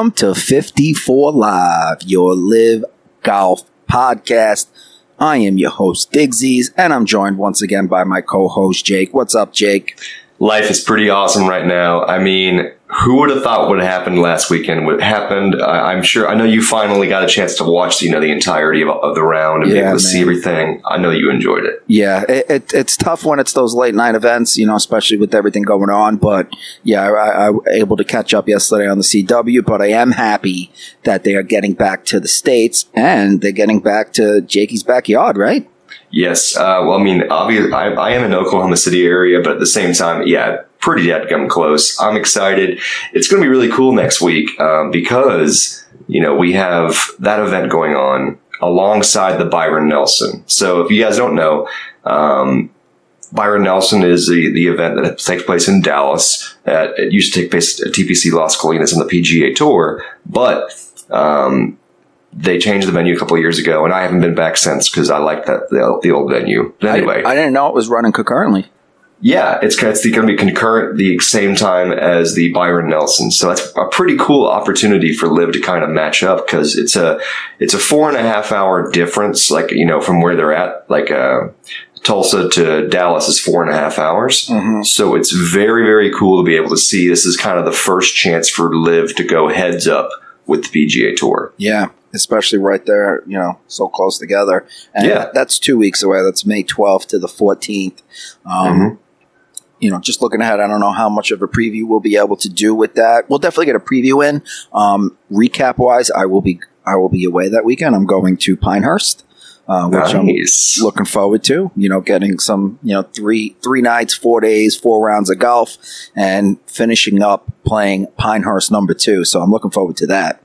Welcome to 54 Live, your live golf podcast. I am your host, Digsies, and I'm joined once again by my co host, Jake. What's up, Jake? Life is pretty awesome right now. I mean, who would have thought what happened last weekend would happened? I, I'm sure. I know you finally got a chance to watch, you know, the entirety of, of the round and be able to see everything. I know you enjoyed it. Yeah, it, it, it's tough when it's those late night events, you know, especially with everything going on. But yeah, I, I, I was able to catch up yesterday on the CW, but I am happy that they are getting back to the States and they're getting back to Jakey's backyard, right? Yes. Uh, well, I mean, obviously, I, I am in Oklahoma City area, but at the same time, yeah, pretty dadgum close. I'm excited. It's going to be really cool next week um, because you know we have that event going on alongside the Byron Nelson. So if you guys don't know. Um, Byron Nelson is the, the event that takes place in Dallas. At, it used to take place at TPC Las Colinas on the PGA Tour, but um, they changed the venue a couple of years ago, and I haven't been back since because I like that the, the old venue. But anyway, I, I didn't know it was running concurrently. yeah, it's it's going to be concurrent the same time as the Byron Nelson, so that's a pretty cool opportunity for LIV to kind of match up because it's a it's a four and a half hour difference, like you know from where they're at, like uh, Tulsa to Dallas is four and a half hours. Mm-hmm. So it's very, very cool to be able to see. This is kind of the first chance for Liv to go heads up with the PGA Tour. Yeah, especially right there, you know, so close together. And Yeah. that's two weeks away. That's May 12th to the 14th. Um, Mhm. You know, just looking ahead, I don't know how much of a preview we'll be able to do with that. We'll definitely get a preview in. Um, recap wise, I will be I will be away that weekend. I'm going to Pinehurst, uh, which I'm looking forward to. You know, getting some, you know, three three nights, four days, four rounds of golf, and finishing up playing Pinehurst number two. So I'm looking forward to that.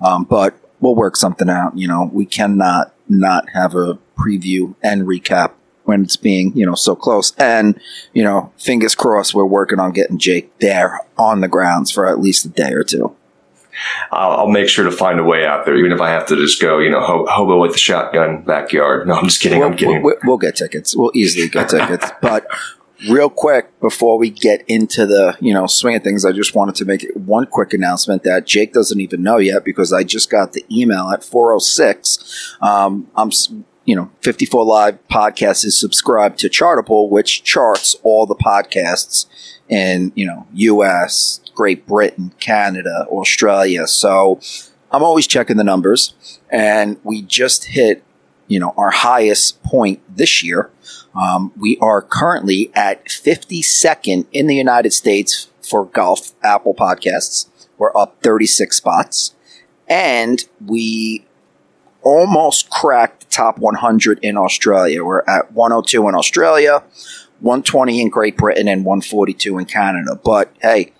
Um, but we'll work something out. You know, we cannot not have a preview and recap when it's being you know so close. And you know, fingers crossed, we're working on getting Jake there on the grounds for at least a day or two. I'll, make sure to find a way out there, even if I have to just go, you know, ho- hobo with the shotgun backyard. No, I'm just kidding. I'm kidding. we'll, we'll get tickets. We'll easily get tickets. But real quick, before we get into the you know swing of things, I just wanted to make one quick announcement that Jake doesn't even know yet because I just got the email at 406. Um, I'm you know 54 Live podcast is subscribed to Chartable, which charts all the podcasts in you know U.S., Great Britain, Canada, Australia. So I'm always checking the numbers, and we just hit you know our highest point this year. Um, we are currently at 52nd in the United States for golf Apple Podcasts. We're up 36 spots, and we almost cracked the top 100 in Australia. We're at 102 in Australia, 120 in Great Britain, and 142 in Canada. But hey,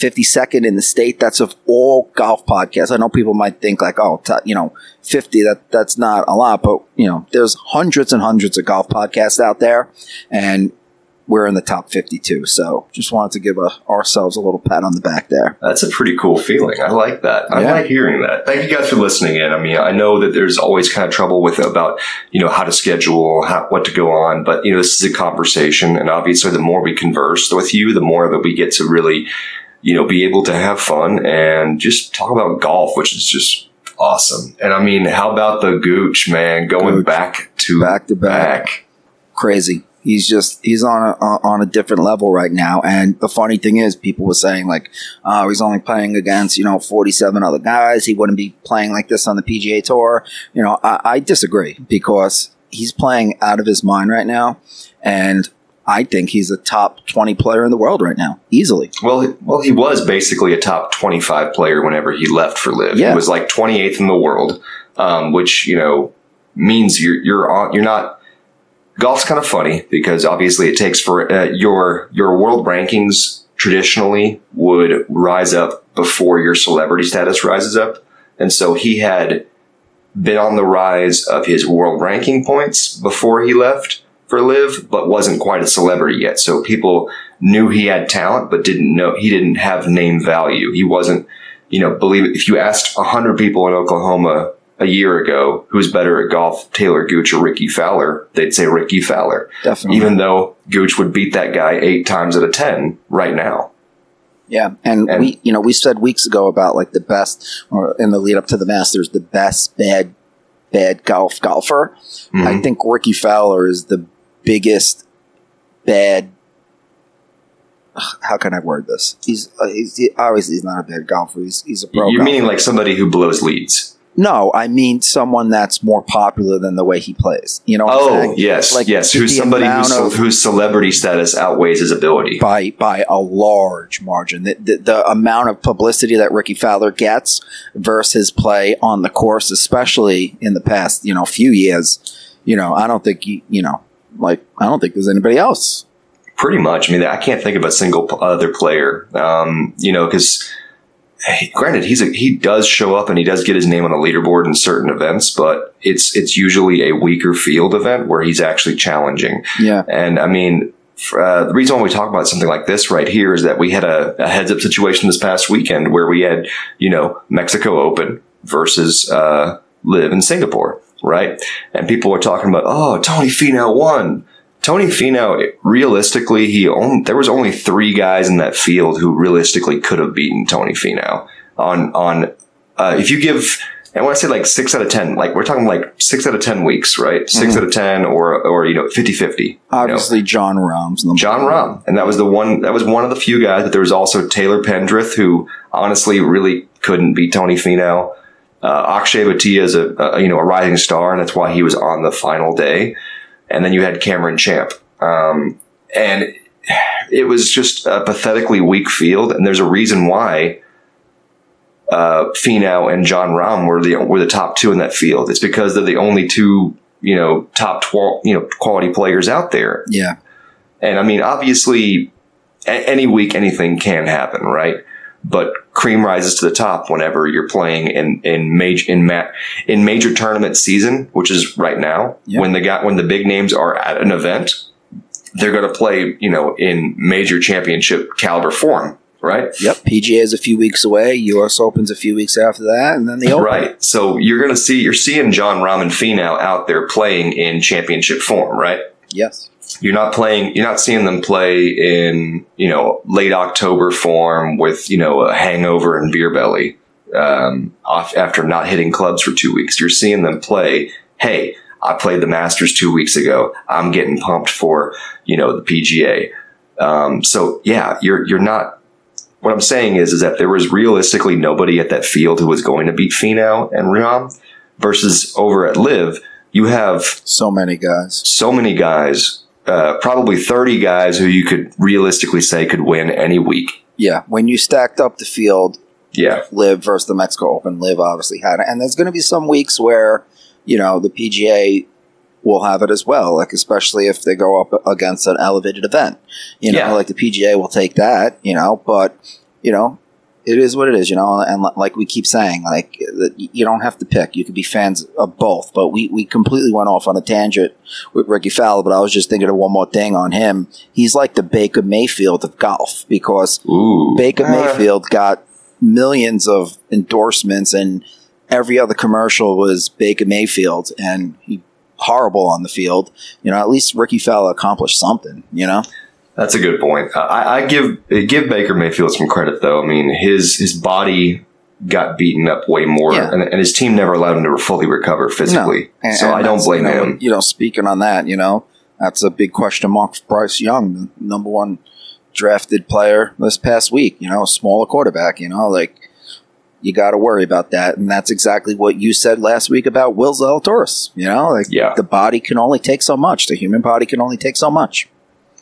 52nd in the state. That's of all golf podcasts. I know people might think like, oh, t- you know, 50, that, that's not a lot, but you know, there's hundreds and hundreds of golf podcasts out there and we're in the top 52. So just wanted to give a, ourselves a little pat on the back there. That's a pretty cool feeling. I like that. I Yeah. like hearing that. Thank you guys for listening in. I mean, I know that there's always kind of trouble with about, you know, how to schedule, how, what to go on, but you know, this is a conversation and obviously the more we converse with you, the more that we get to really, you know, be able to have fun and just talk about golf, which is just awesome. And I mean, how about the Gooch, man, going Gooch. back to Back to back. back. Crazy. He's just he's on a on a different level right now. And the funny thing is, people were saying like, oh, he's only playing against you know forty seven other guys. He wouldn't be playing like this on the PGA Tour. You know, I, I disagree because he's playing out of his mind right now, and I think he's a top twenty player in the world right now, easily. Well, he- well, he was basically a top 25 player whenever he left for LIV. Yeah. He was like 28th in the world, um, which you know means you're you're on you're not. Golf's kind of funny because obviously it takes for uh, your your world rankings traditionally would rise up before your celebrity status rises up, and so he had been on the rise of his world ranking points before he left for LIV, but wasn't quite a celebrity yet. So people knew he had talent, but didn't know he didn't have name value. He wasn't, you know, believe it. If you asked hundred people in Oklahoma a year ago who's better at golf, Talor Gooch or Rickie Fowler, they'd say Rickie Fowler, Definitely. even though Gooch would beat that guy eight times out of ten right now. Yeah, and, And- we, you know, we said weeks ago about like the best, or in the lead up to the Masters, the best bad, bad golf golfer. Mhm. I think Rickie Fowler is the biggest bad. How can I word this? He's, uh, he's he, obviously he's not a bad golfer. He's he's a pro. You're golfer. meaning like somebody who blows leads. no? I mean someone that's more popular than the way he plays. You know? Oh, yes, Like, yes. Who's somebody whose, of- whose celebrity status outweighs his ability. by by a large margin. The, the, the amount of publicity that Rickie Fowler gets versus his play on the course, especially in the past, you know, few years, you know, I don't think you, you know, like I don't think there's anybody else. Pretty much. I mean, I can't think of a single other player. Um, you know, because granted, he's a, he does show up and he does get his name on the leaderboard in certain events, but it's it's usually a weaker field event where he's actually challenging. Yeah, And I mean, uh, the reason why we talk about something like this right here is that we had a, a heads up situation this past weekend where we had, you know, Mexico Open versus uh, LIV in Singapore, right? And people were talking about, oh, Tony Finau won. Tony Finau, realistically, he only, there was only three guys in that field who realistically could have beaten Tony Finau on on. Uh, if you give, and when I say like six out of ten, like we're talking like six out of ten weeks, right? 6 out of ten, or or you know, 50-50. you know. obviously Jon Rahm's number Jon. Rahm, and that was the one. That was one of the few guys. But there was also Taylor Pendrith, who honestly really couldn't beat Tony Finau. Uh, Akshay Bhatia is a, a you know a rising star, and that's why he was on the final day. And then you had Cameron Champ, um, and it was just a pathetically weak field. And there's a reason why uh, Finau and Jon Rahm were the were the top two in that field. It's because they're the only two you know top twelve you know quality players out there. Yeah, And I mean, obviously, a- any week anything can happen, right? But cream rises to the top whenever you're playing in in major in ma- in major tournament season, which is right now. Yeah. When the guy when the big names are at an event, they're going to play, you know, in major championship caliber form, right? yep. PGA is a few weeks away. U.S. Open's a few weeks after that, and then the Open. Right. So you're going to see you're seeing Jon Rahm and Finau out there playing in championship form, right? Yes. You're not playing you're not seeing them play in you know late october form with you know a hangover and beer belly um, off after not hitting clubs for two weeks. You're seeing them play hey i played the masters two weeks ago. I'm getting pumped for you know the pga um, so yeah you're you're not what i'm saying is is that there was realistically nobody at that field who was going to beat Finau and Rahm versus over at live you have So many guys. so many guys, uh, probably 30 guys who you could realistically say could win any week. Yeah, when you stacked up the field, Yeah. LIV versus the Mexico Open. LIV obviously had it, and there's going to be some weeks where you know the PGA will have it as well. Like especially if they go up against an elevated event, you know, Yeah. like the PGA will take that, you know. But you know, it is what it is, you know. And li- like we keep saying, like that you don't have to pick. You could be fans of both. But we we completely went off on a tangent with Rickie Fowler. But I was just thinking of one more thing on him. He's like the Baker Mayfield of golf because Ooh. Baker Uh, Mayfield got millions of endorsements, and every other commercial was Baker Mayfield, and he horrible on the field. You know, at least Rickie Fowler accomplished something. You know, That's a good point. I, I give give Baker Mayfield some credit, though. I mean, his his body got beaten up way more, Yeah. and, and his team never allowed him to fully recover physically. And- so and I don't blame you know, him. You know, speaking on that, you know, that's a big question mark for Bryce Young, the number one drafted player this past week. You know, a smaller quarterback. You know, like. You got to worry about that, and that's exactly what you said last week about Will Zalatoris. You know, like Yeah. the body can only take so much. The human body can only take so much.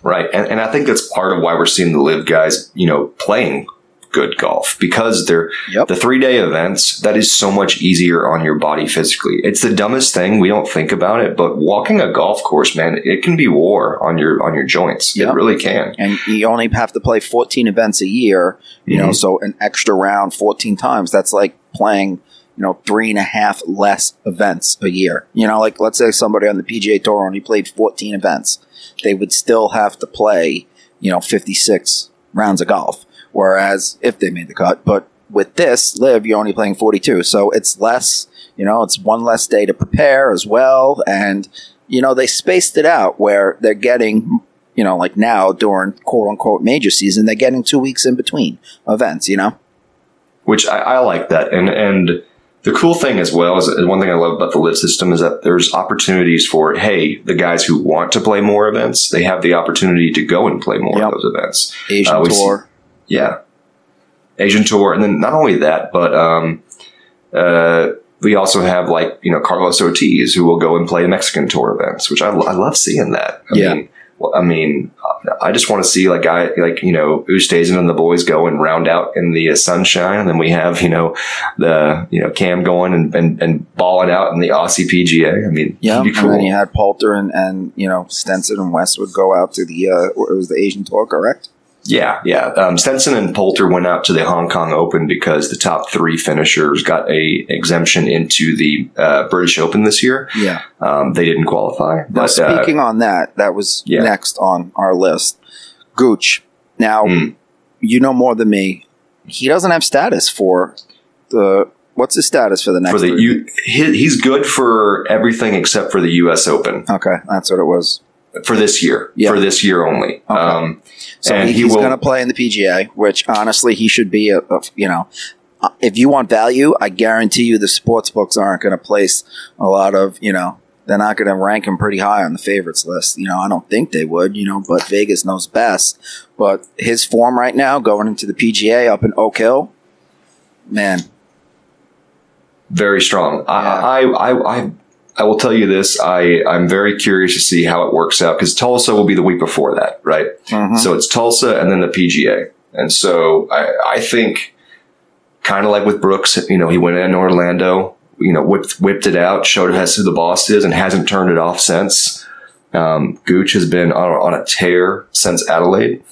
Right. And, and I think that's part of why we're seeing the live guys, you know, playing good golf because they're Yep. the three day events. That is so much easier on your body physically. It's the dumbest thing. We don't think about it, but walking a golf course, man, it can be war on your, on your joints. Yep. It really can. and you only have to play 14 events a year you know Mhm. so an extra round 14 times that's like playing you know three and a half less events a year you know like let's say somebody on the pga tour only played 14 events they would still have to play you know 56 rounds of golf whereas if they made the cut but with this live you're only playing 42 so it's less you know it's one less day to prepare as well and you know they spaced it out where they're getting you know, like now during quote unquote major season, they're getting two weeks in between events, you know? which I, I like that. And and the cool thing as well is, one thing I love about the live system is that there's opportunities for hey, the guys who want to play more events, they have the opportunity to go and play more Yep. of those events. Asian Uh, tour. Yeah, Asian tour, and then not only that, but um, uh, we also have like you know Carlos Ortiz who will go and play Mexican tour events, which I, I love seeing that. I Yeah. mean, I mean, I just want to see like guy like you know Oosthuizen and the boys go and round out in the uh, sunshine, and then we have you know the you know Cam going and and, and balling out in the Aussie PGA. I mean, Yeah, it'd and then you had Poulter and, and you know Stenson and Westwood go out to the uh, it was the Asian tour, correct? Yeah, yeah. Um, Stenson and Poulter went out to the Hong Kong Open because the top three finishers got a exemption into the uh, British Open this year. Yeah. Um, they didn't qualify. Now, But uh, speaking on that, that was Yeah. next on our list. Gooch. Now, Mm. you know more than me. He doesn't have status for the. What's his status for the next? for the? U, he, he's good for everything except for the U.S. Open okay, that's what it was. For this year. Yeah. For this year only. Okay. Um, So and he, he he's going to play in the PGA, which honestly he should be. A, a- you know, uh, if you want value, I guarantee you the sports books aren't going to place a lot of. You know, they're not going to rank him pretty high on the favorites list. You know, I don't think they would. You know, but Vegas knows best. But his form right now, going into the PGA up in Oak Hill, man, very strong. Yeah. I, I, I, I, I will tell you this. I, I'm very curious to see how it works out because Tulsa will be the week before that, right? Mhm. So it's Tulsa and then the PGA. And so I, I think kind of like with Brooks, you know, he went in Orlando, you know, whipped, whipped it out, showed us who the boss is and hasn't turned it off since. Um, Gooch has been on, on a tear since Adelaide.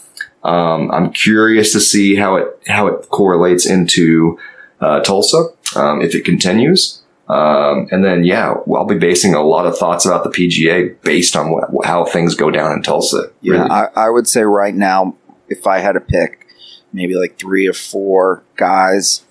Um, I'm curious to see how it, how it correlates into, uh, Tulsa, um, if it continues. Um, and then, yeah, well, I'll be basing a lot of thoughts about the PGA based on what, how things go down in Tulsa. Yeah, really. I, I would say right now, if I had to pick maybe like three or four guys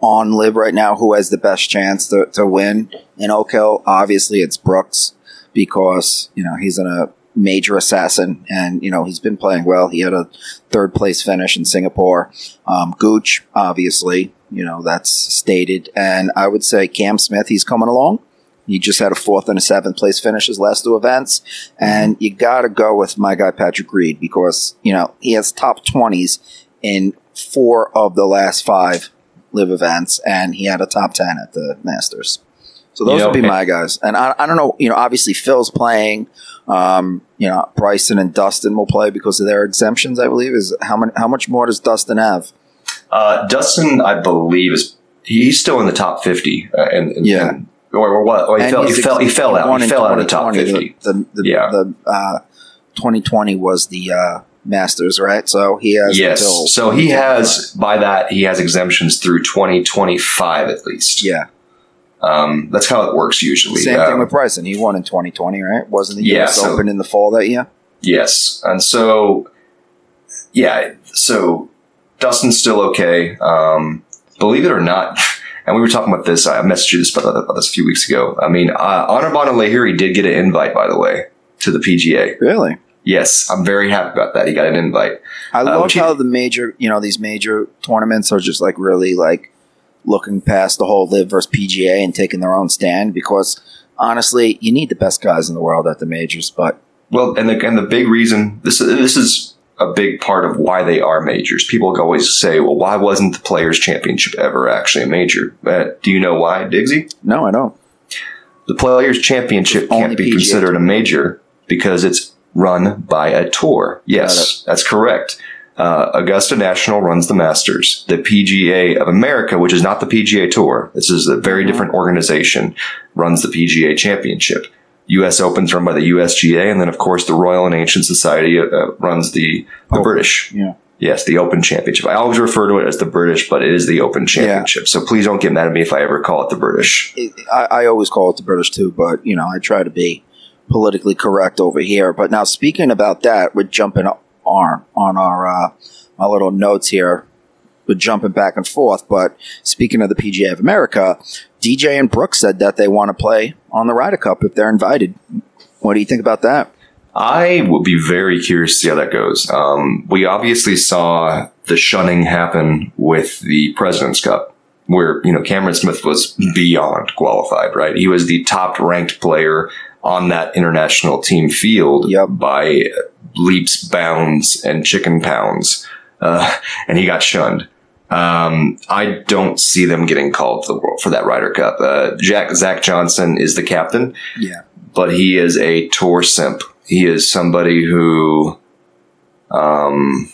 on live right now who has the best chance to, to win in Oak Hill, obviously it's Brooks because, you know, he's in a major assassin and, you know, he's been playing well. He had a third place finish in Singapore. Um, Gooch, obviously, you know, that's stated. And I would say Cam Smith, he's coming along. He just had a fourth and a seventh place finish his last two events. And you got to go with my guy, Patrick Reed, because, you know, he has top 20s in four of the last five live events, and he had a top 10 at the Masters. So those would be my guys. And I, I don't know, you know, obviously Phil's playing. Um, you know, Bryson and Dustin will play because of their exemptions, I believe. Is how many, how much more does Dustin have? Uh, Dustin, I believe, is he's still in the top fifty, uh, and, and Yeah. and- or, or what? Or he fell. He he's fell. He fell out. He fell out of the top fifty. The, the, the, Yeah. the uh, 2020 was the uh, Masters, right? So he has Yes. until So he has by that he has exemptions through twenty twenty five at least. Yeah. Um, that's how it works usually. Same thing Um, with Bryson. He won in 2020, right? Wasn't the Yeah, U.S. so- Open in the fall that year? Yes, and so yeah, so Dustin's still okay. Um, believe it or not, and we were talking about this. I messaged you this about, about this a few weeks ago. I mean, uh, Anirban Lahiri did get an invite, by the way, to the PGA. Really? Yes, I'm very happy about that. He got an invite. I Uh, love he- how the major, you know, these major tournaments are just like really like looking past the whole live versus PGA and taking their own stand because honestly, you need the best guys in the world at the majors, but Well, and the and the big reason this this is a big part of why they are majors. People always say, "Well, why wasn't the Players Championship ever actually a major?" Uh, do you know why, Diggsy? no, I don't. The Players Championship can't be PGA considered a major because it's run by a tour. Yes, that's correct. Uh, Augusta National runs the Masters. The PGA of America, which is not the PGA Tour, this is a very Mm-hmm. different organization, runs the PGA Championship. U.S. Open's run by the USGA, and then of course the Royal and Ancient Society uh, runs the the. British. Yeah. Yes, the Open Championship. I always refer to it as the British, but it is the Open Championship. So please don't get mad at me if I ever call it the British. it, I, I always call it the British too, but you know, I try to be politically correct over here. But now, speaking about that, we're jumping on on our uh, my little notes here. We're jumping back and forth. But speaking of the PGA of America, DJ and Brooks said that they want to play on the Ryder Cup if they're invited. What do you think about that? I will be very curious to see how that goes. Um, we obviously saw the shunning happen with the President's Cup, where you know Cameron Smith was beyond qualified. Right, he was the top ranked player on that international team field Yep. by leaps, bounds, and chicken pounds, uh, and he got shunned. Um, I don't see them getting called for, the, world- for that Ryder Cup. Uh, Jack Zach Johnson is the captain Yeah. but he is a tour simp. He is somebody who, um,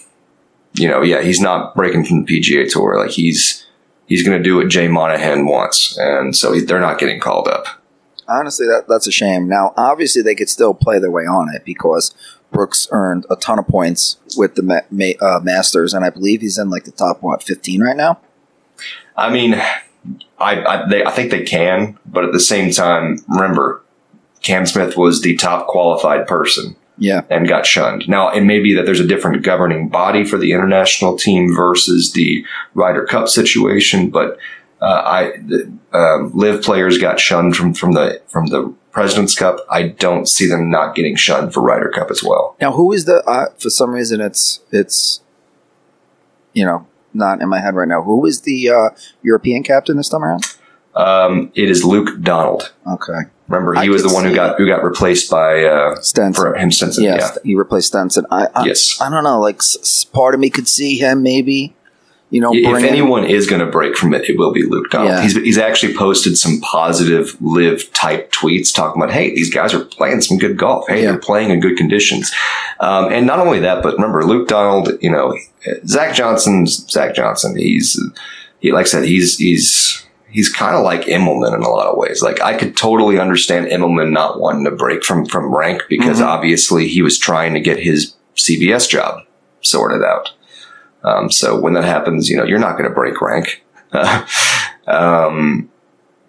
you know, yeah, he's not breaking from the PGA Tour. Like he's he's going to do what Jay Monahan wants, and so he, they're not getting called up. Honestly, that that's a shame. Now, obviously, they could still play their way on it because Brooks earned a ton of points with the ma- ma- uh, Masters, and I believe he's in like the top what fifteen right now. I mean, I I, they, I think they can, but at the same time, remember, Cam Smith was the top qualified person. Yeah, and got shunned. Now, it may be that there's a different governing body for the international team versus the Ryder Cup situation, but uh, I the, um, live players got shunned from from the from the President's Cup. I don't see them not getting shunned for Ryder Cup as well. Now, who is the? Uh, for some reason, it's it's you know not in my head right now. Who is the uh, European captain this time around? Um, it is Luke Donald. Okay, Remember, he I was the one who got who got replaced by uh, Stenson. for him Stenson. yes, he replaced Stenson. I, I Yes. I don't know. Like, s- part of me could see him maybe. You know, If anyone is going to break from it, it will be Luke Donald. Yeah. He's, he's actually posted some positive live type tweets talking about, hey, these guys are playing some good golf. Hey, Yeah. they're playing in good conditions. Um, and not only that, but remember, Luke Donald, you know, Zach Johnson's Zach Johnson. He's, he, like I said, he's, he's, he's kind of like Immelman in a lot of ways. Like I could totally understand Immelman not wanting to break from, from rank because Mhm. obviously he was trying to get his CBS job sorted out. Um, so when that happens, you know, you're not going to break rank. um,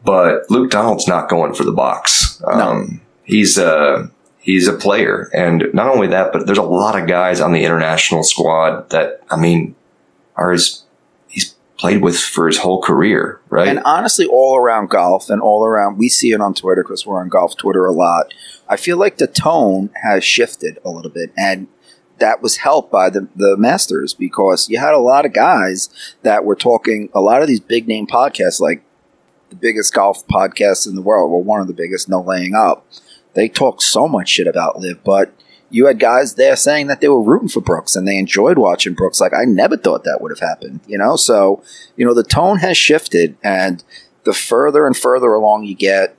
but Luke Donald's not going for the box. Um, He's a he's a player, and not only that, but there's a lot of guys on the international squad that I mean are his he's played with for his whole career, right? And honestly, all around golf and all around, we see it on Twitter because we're on golf Twitter a lot. I feel like the tone has shifted a little bit, and that was helped by the the Masters because you had a lot of guys that were talking. A lot of these big name podcasts, like the biggest golf podcast in the world, or one of the biggest, no laying up. They talk so much shit about LIV, but you had guys there saying that they were rooting for Brooks and they enjoyed watching Brooks. Like I never thought that would have happened, you know. So you know the tone has shifted, and the further and further along you get,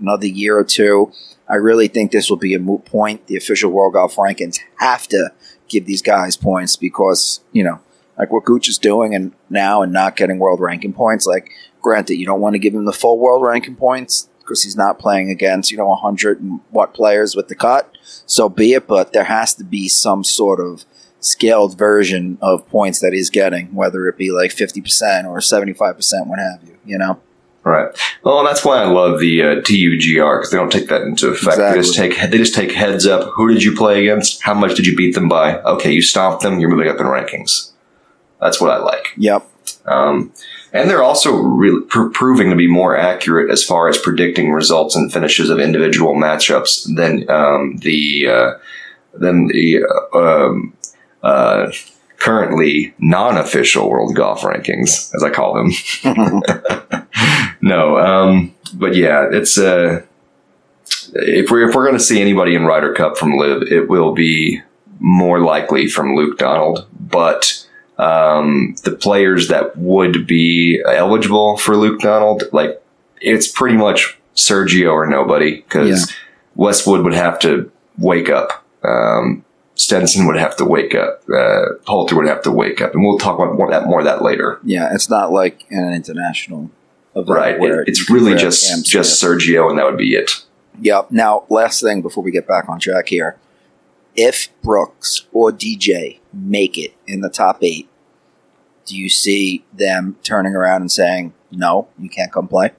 another year or two, I really think this will be a moot point. The official World Golf Rankings have to give these guys points because you know, like what Gooch is doing and now and not getting world ranking points. Like, granted, you don't want to give him the full world ranking points because he's not playing against you know 100 and what players with the cut. So be it, but there has to be some sort of scaled version of points that he's getting, whether it be like 50% or 75%, what have you, you know? Right. Well, and that's why I love the uh, TUGR because they don't take that into effect. They just take they just take heads up. Who did you play against? How much did you beat them by? Okay, you stomped them. You're moving up in rankings. That's what I like. Yep. Um, and they're also pr- proving to be more accurate as far as predicting results and finishes of individual matchups than um, the uh, than the uh, um, uh, currently non-official World Golf Rankings, as I call them. no, um, but yeah, it's uh, if we're if we're going to see anybody in Ryder Cup from LIV, it will be more likely from Luke Donald, but um, the players that would be eligible for Luke Donald, like it's pretty much Sergio or nobody because Westwood would have to wake up. Um, Stenson would have to wake up. Uh, Poulter would have to wake up, and we'll talk about more that more of that later. Yeah, it's not like an international event. Right? It- it's really just Cam just Smith. Sergio, and that would be it. Yep. Now, last thing before we get back on track here. If Brooks or DJ make it in the top eight, do you see them turning around and saying, no, you can't come play?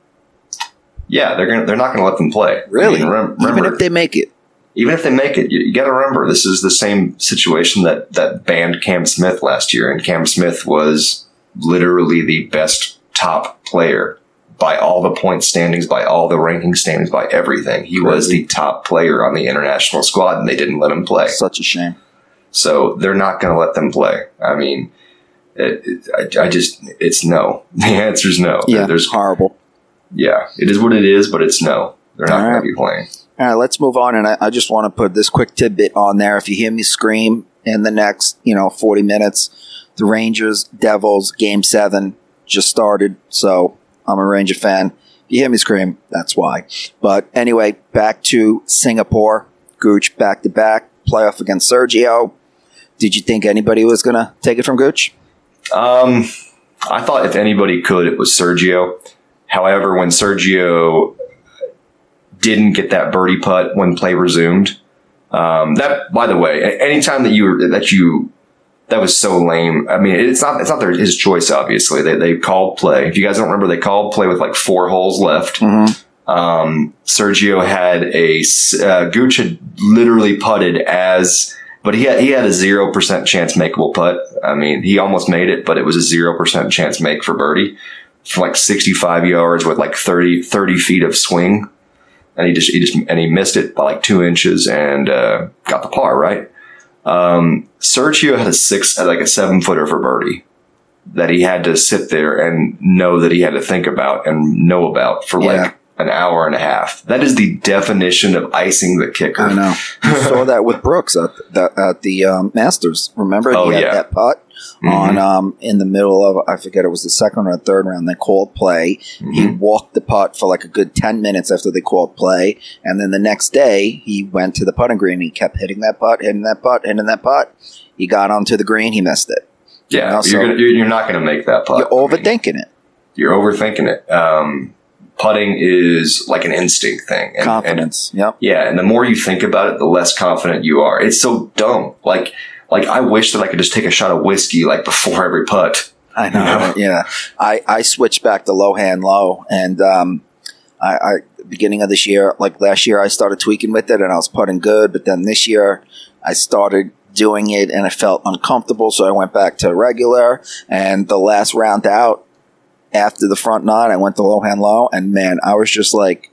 Yeah, they're gonna they're not going to let them play. Really? I mean, rem- Even remember, if they make it. even if they make it, you, you got to remember this is the same situation that that banned Cam Smith last year, and Cam Smith was literally the best top player, by all the point standings, by all the ranking standings, by everything. He was the top player on the international squad, and they didn't let him play. Such a shame. So they're not going to let them play. I mean, it, it, I, I just it's no. The answer is no. Yeah, There's horrible. yeah, it is what it is, but it's no. They're not All going to be playing. All right, let's move on. And I, I just want to put this quick tidbit on there. If you hear me scream in the next, you know, 40 minutes, the Rangers Devils game seven just started. So I'm a Ranger fan. You hear me scream, that's why. But anyway, back to Singapore. Gooch back to back, playoff against Sergio. Did you think anybody was going to take it from Gooch? Um, I thought if anybody could, it was Sergio. However, when Sergio didn't get that birdie putt when play resumed, um, that by the way, anytime that you that you that was so lame. I mean, it's not it's not their his choice. Obviously, they they called play. If you guys don't remember, they called play with like four holes left. Mm-hmm. Um, Sergio had a uh, Gooch had literally putted as, but he had he had a zero percent chance makeable putt. I mean, he almost made it, but it was a zero percent chance make for birdie from like sixty five yards with like 30, 30 feet of swing, and he just he just and he missed it by like two inches and uh, got the par right. Um, Sergio had a six, like a seven footer for birdie that he had to sit there and know that he had to think about and know about for Yeah. like an hour and a half. That is the definition of icing the kicker. I know. You saw that with Brooks at the, at the um, Masters. Remember, Oh, he had yeah. that putt Mhm. on um, in the middle of I forget it was the second or third round. They called play. He Mhm. walked the putt for like a good ten minutes after they called play, and then the next day he went to the putting green. He kept hitting that putt, hitting that putt, hitting that putt. He got onto the green. He missed it. Yeah, you're, gonna, you're, you're not going to make that putt. You're overthinking it. You're overthinking it. Um, putting is like an instinct thing. And- and Confidence. yep. Yeah, and the more you think about it, the less confident you are. It's so dumb. Like, like I wish that I could just take a shot of whiskey like before every putt. I know. Yeah. Yeah, I, I switched back to low hand low, and um, I, I beginning of this year, like last year, I started tweaking with it, and I was putting good. But then this year, I started doing it, and I felt uncomfortable, so I went back to regular. And the last round out, after the front nine, I went to low hand low, and man, I was just like,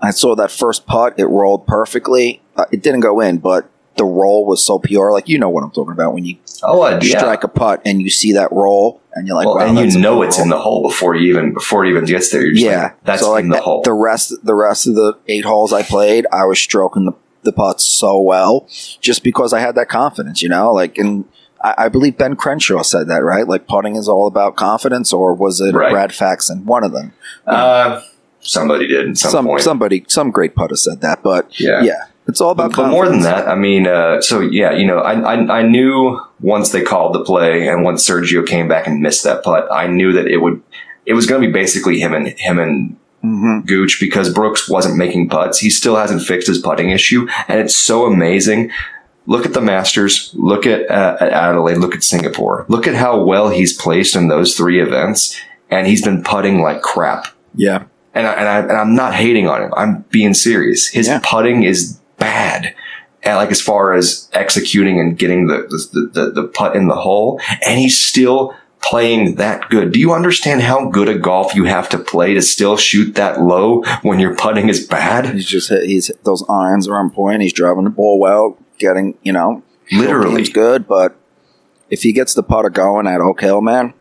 I saw that first putt, it rolled perfectly. Uh, it didn't go in, but the roll was so pure. Like you know what I'm talking about when you Oh, I, yeah. strike a putt and you see that roll and you're like, well, wow, and you know it's roll. in the hole before you even before it even gets there. You're just yeah. like, that's so like in the hole. the rest, the rest of the eight holes I played, I was stroking the the putts so well, just because I had that confidence, you know. Like, and I, I believe Ben Crenshaw said that, right? Like, putting is all about confidence, or was it Right. Brad Faxon? One of them. uh, somebody did at some, Some point. somebody, some great putter said that, but yeah. yeah, it's all about. But, but more than that, I mean, uh, so yeah, you know, I, I I knew once they called the play and once Sergio came back and missed that putt, I knew that it would it was going to be basically him and him and Mhm. Gooch because Brooks wasn't making putts. He still hasn't fixed his putting issue, and it's so amazing. Look at the Masters. Look at, uh, at Adelaide. Look at Singapore. Look at how well he's placed in those three events, and he's been putting like crap. Yeah, And, I, and, I, and I'm not hating on him. I'm being serious. His Yeah. putting is bad. And like as far as executing and getting the, the, the, the putt in the hole, and he's still playing that good. Do you understand how good a golf you have to play to still shoot that low when your putting is bad? he's just hit, he's those irons are on point. He's driving the ball well, getting you know Literally. He's good, but if he gets the putter going at Oak Hill, man,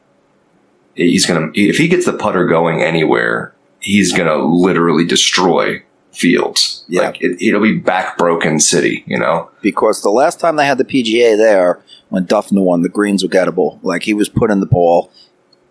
He's gonna if he gets the putter going anywhere, he's gonna literally destroy fields. Yeah. Like it, it'll be back broken city, you know? because the last time they had the PGA there, when Dufner won, the greens were gettable. Like he was putting the ball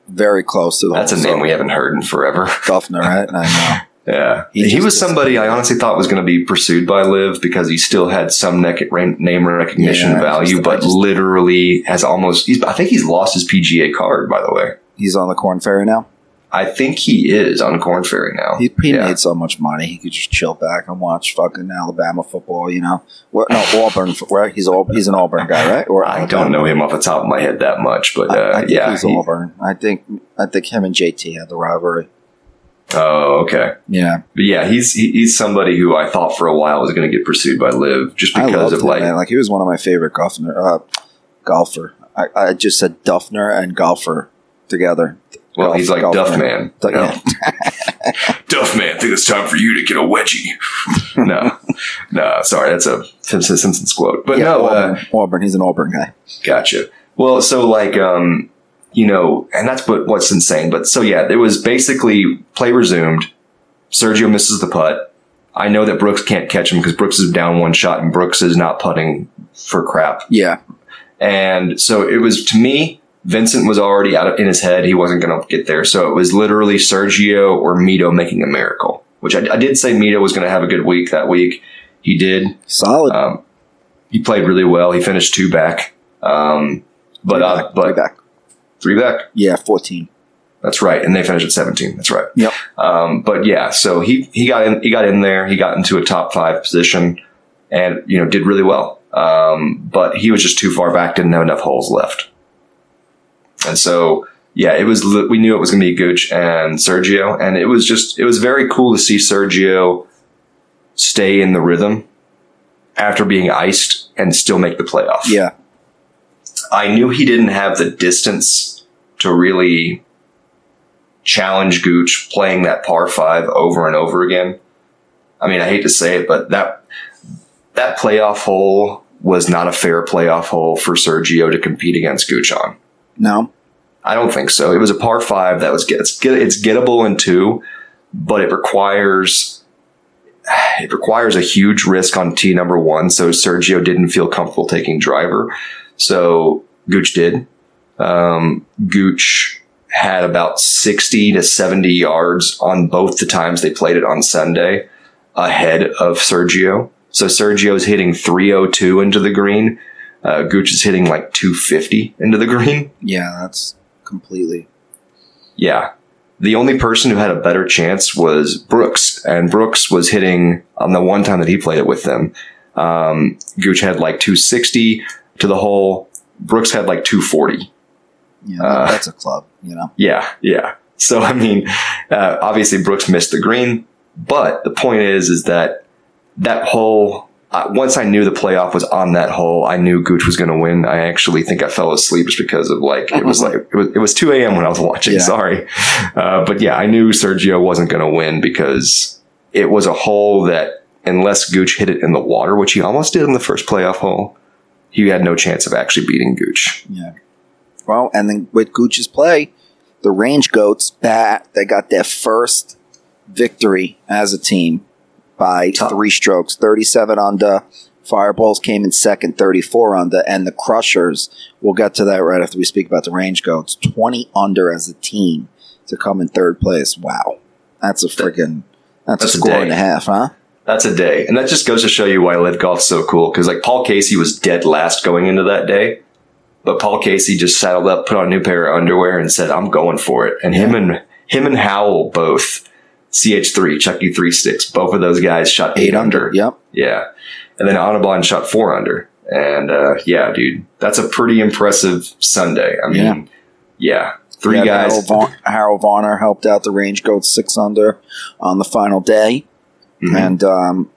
very close to the. That's a name we haven't heard in forever. Dufner, right? I know. Yeah, He he, was somebody I honestly thought was going to be pursued by Liv because he still had some nec- name recognition Yeah, value, just- but just- literally has almost. He's, I think he's lost his PGA card. By the way, He's on the Corn Ferry now. I think he is on Corn Ferry now. He, he Yeah. made so much money. He could just chill back and watch fucking Alabama football. You know, what? No, Auburn. Where he's all he's an Auburn guy, right? Or I don't know him off the top of my head that much, but uh, I, I think yeah. he's he- Auburn. I think I think him and JT had the rivalry. Oh, okay. Yeah, But yeah, he's he, he's somebody who I thought for a while was going to get pursued by Liv just because of him, like man. Like he was one of my favorite golfer. Uh, golfer. I, I just said Dufner and golfer together. Well, Golf- he's like golf Duff man. Man. No. Duff Man, I think it's time for you to get a wedgie. no, no, sorry, that's a Simpsons, Simpsons quote. But Yeah, no, uh, Auburn. Auburn. He's an Auburn guy. Gotcha. Well, so like, um, you know, and that's what what's insane. But so yeah, it was basically play resumed. Sergio misses the putt. I know that Brooks can't catch him because Brooks is down one shot and Brooks is not putting for crap. Yeah. And so it was to me, Vincent was already out of, in his head. He wasn't going to get there. So it was literally Sergio or Mito making a miracle, which I, I did say Mito was going to have a good week that week. He did. Solid. Um, he played really well. He finished two back. Um, but uh, back, but three back. Yeah, 14. That's right, and they finished at seventeen. That's right. Yep. Um, but yeah, so he he got in he got in there. He got into a top five position, and you know did really well. Um, but he was just too far back. Didn't have enough holes left, and so yeah, it was. We knew it was going to be Gooch and Sergio, and it was just it was very cool to see Sergio stay in the rhythm after being iced and still make the playoff. Yeah. I knew he didn't have the distance to really challenge Gooch playing that par five over and over again. I mean, I hate to say it, but that that playoff hole was not a fair playoff hole for Sergio to compete against Gooch on. No. I don't think so. It was a par five that was get, it's get, it's gettable in two, but it requires it requires a huge risk on tee number one. So Sergio didn't feel comfortable taking driver, so Gooch did. Um, Gooch had about sixty to seventy yards on both the times they played it on Sunday ahead of Sergio. So Sergio's hitting three oh two into the green. Uh, Gooch is hitting like two fifty into the green. Yeah, that's completely. Yeah. The only person who had a better chance was Brooks, and Brooks was hitting on the one time that he played it with them. Um, Gooch had like 260 to the hole. Brooks had like 240. Yeah, Uh, that's a club, you know. Yeah, yeah. So I mean, uh, obviously Brooks missed the green, but the point is, is that that hole. Uh, once I knew the playoff was on that hole, I knew Gooch was going to win. I actually think I fell asleep just because of like it was like it was, it was 2 a.m. when I was watching. Yeah. Sorry, uh, but yeah, I knew Sergio wasn't going to win because it was a hole that unless Gooch hit it in the water, which he almost did in the first playoff hole, he had no chance of actually beating Gooch. Yeah. Well, and then with Gooch's play, the RangeGoats bat they got their first victory as a team by Tough. three strokes, thirty-seven under. Fireballs came in second, thirty-four under, and the Crushers. We'll get to that right after we speak about the RangeGoats. Twenty under as a team to come in third place. Wow, that's a friggin' that's, That's a score and a half, huh? That's a day. And that just goes to show you why live golf's so cool. Cause like Paul Casey was dead last going into that day. But Paul Casey just saddled up, put on a new pair of underwear and said, I'm going for it. And him and him and Howell both CH3, Chucky three sticks, both of those guys shot eight, under. Yep. Yeah. And then Audubon shot four under. And uh, yeah, dude, that's a pretty impressive Sunday. I mean, yeah. Three Yeah, guys. Harold, Varn- Harold Varner helped out the RangeGoats six under on the final day. Mhm. And um,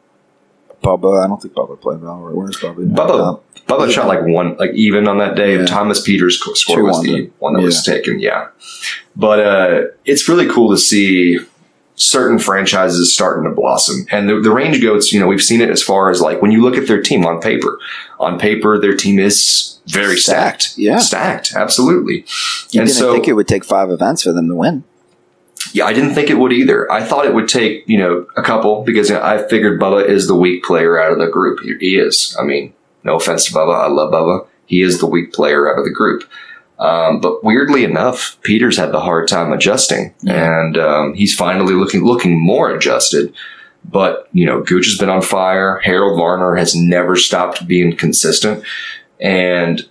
Bubba, I don't think Bubba played well. Where's Bubba? Bubba, Bubba shot like one, like even on that day. Yeah. Thomas Pieters' sco- score was the one that was taken. Yeah, but uh, it's really cool to see certain franchises starting to blossom. And the, the RangeGoats, you know, we've seen it as far as like when you look at their team on paper. On paper, their team is very stacked. Stacked, yeah. stacked, absolutely. You and didn't so, think it would take five events for them to win. Yeah, I didn't think it would either. I thought it would take, you know, a couple because you know, I figured Bubba is the weak player out of the group. He, he is. I mean, no offense to Bubba. I love Bubba. He is the weak player out of the group. Um, but weirdly enough, Pieters had the hard time adjusting, and um, he's finally looking looking more adjusted. But you know, Gooch has been on fire. Harold Varner has never stopped being consistent, and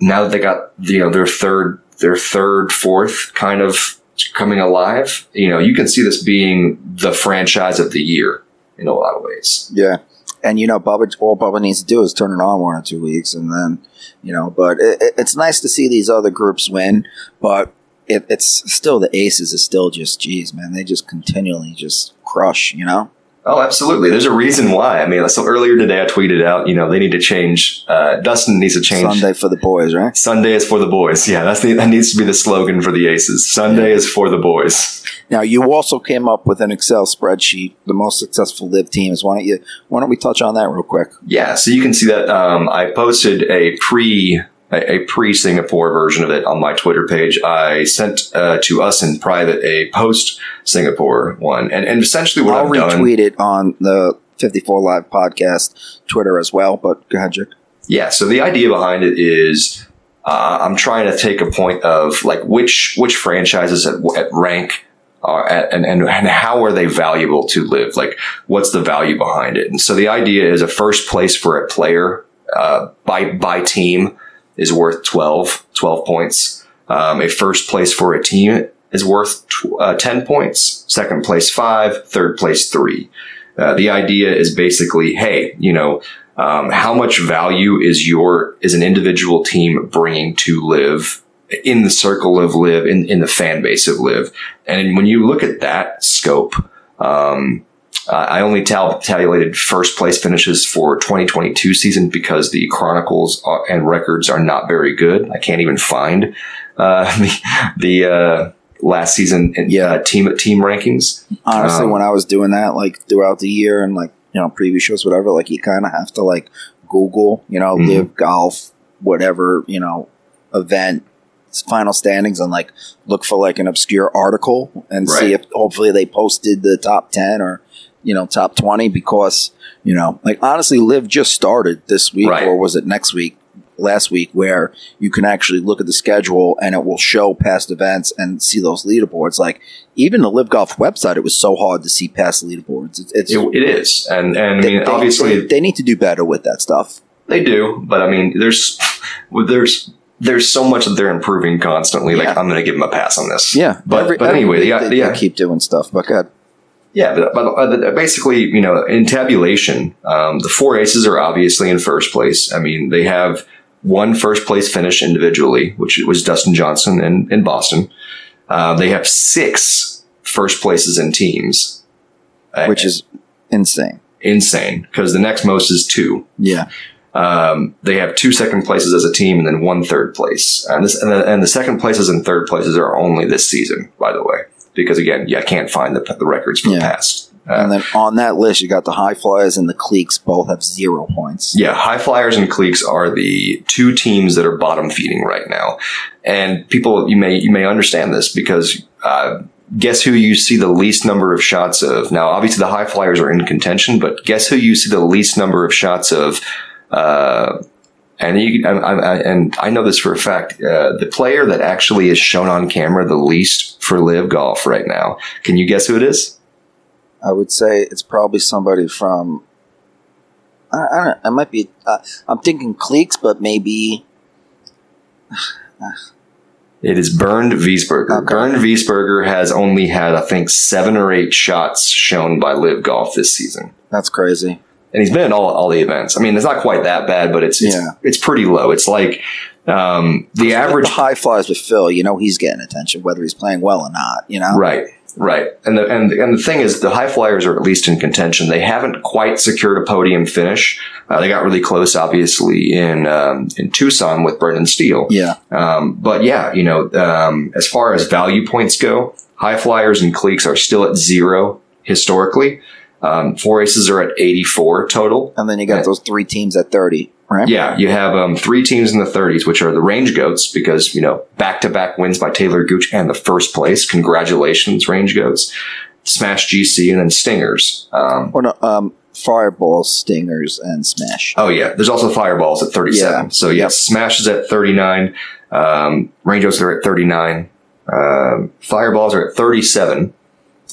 now that they got you know their third their third fourth kind of coming alive, you know, you can see this being the franchise of the year in a lot of ways. Yeah. And, you know, Bubba, all Bubba needs to do is turn it on one or two weeks. And then, you know, but it, it- it's nice to see these other groups win. But it, it's still the Aces is still just, geez, man, they just continually just crush, you know? Oh, absolutely. There's a reason why. I mean, so earlier today I tweeted out, you know, they need to change. Uh, Dustin needs to change. Sunday for the boys, right? Sunday is for the boys. Yeah, that's the, that needs to be the slogan for the Aces. Sunday is for the boys. Now you also came up with an Excel spreadsheet, the most successful LIV teams. Why don't you? Why don't we touch on that real quick? Yeah, so you can see that um, I posted a pre a, a pre Singapore version of it on my Twitter page. I sent uh, to us in private a post Singapore one, and, and essentially what I'll I've done. retweet it on the 54 Live podcast Twitter as well. But go ahead, Jake. Yeah. So the idea behind it is uh, I'm trying to take a point of like which which franchises at, at rank are at, and, and and how are they valuable to LIV? Like what's the value behind it? And so the idea is a first place for a player uh, by by team is worth 12, 12 points. Um, a first place for a team is worth tw- uh, 10 points. Second place, five. Third place, three. Uh, the idea is basically, hey, you know, um, how much value is your is an individual team bringing to LIV in the circle of LIV in, in the fan base of LIV and when you look at that scope um, I only tal- tabulated first place finishes for 2022 season because the chronicles are, and records are not very good. I can't even find uh, the, the uh, last season Yeah. uh, team team rankings. Honestly, Um, when I was doing that, like throughout the year and like you know previous shows, whatever, like you kind of have to like Google, you know, Mhm. LIV Golf, whatever, you know, event final standings and like look for like an obscure article and see if hopefully they posted the top 10 or you know top 20 because you know like honestly LIV just started this week Right. or was it next week last week where you can actually look at the schedule and it will show past events and see those leaderboards like even the LIV Golf website it was so hard to see past leaderboards it's, it's It, it is, and and I mean, they- obviously they, they need to do better with that stuff They do, but I mean, there's there's there's so much that they're improving constantly. Like Yeah. I'm going to give them a pass on this. yeah but every- but every anyway, week the, they, they yeah, keep doing stuff but good yeah. But, but uh, basically, you know, in tabulation, um, the four aces are obviously in first place. I mean, they have one first place finish individually, which was Dustin Johnson in in Boston. Uh, they have six first places in teams, Uh, which is insane insane because the next most is two. yeah Um, they have two second places as a team and then one third place. And this and the, and the second places and third places are only this season, by the way, because again, yeah, I can't find the, the records from Yeah. the past. Uh, and then on that list you got the high flyers and the Cleeks both have zero points yeah, High Flyers and Cleeks are the two teams that are bottom feeding right now. And people, you may you may understand this because uh, guess who you see the least number of shots of? Now, obviously, the High Flyers are in contention, but guess who you see the least number of shots of? Uh, and you, I, I, and I know this for a fact. Uh, the player that actually is shown on camera the least for LIV Golf right now. Can you guess who it is? I would say it's probably somebody from. I, I don't. I might be. Uh, I'm thinking Cleeks, but maybe. It is Bernd Wiesberger. Okay. Bernd Wiesberger has only had, I think, seven or eight shots shown by LIV Golf this season. That's crazy. And he's been in all, all the events. I mean, it's not quite that bad, but it's it's, Yeah. it's pretty low. It's like um, the average. the high flies with Phil. You know he's getting attention, whether he's playing well or not. You know. Right, right. And the and and the thing is, the high flyers are at least in contention. They haven't quite secured a podium finish. Uh, they got really close, obviously, in um, in Tucson with Brendan Steele. Yeah. Um, but yeah, you know, um, as far as value points go, high flyers and Cleeks are still at zero historically. Um, four aces are at 84 total. And then you got Yeah. those three teams at thirty, right? Yeah, you have um, three teams in the 30s, which are the RangeGoats, because, you know, back to back wins by Talor Gooch and the first place. Congratulations, RangeGoats. Smash GC and then Stingers. Um, Or no, um, fireballs, stingers, and smash. oh, yeah. There's also Fireballs at 37. Yeah. So, yes, Smash is at 39. Um, RangeGoats are at 39. Um, Fireballs are at 37.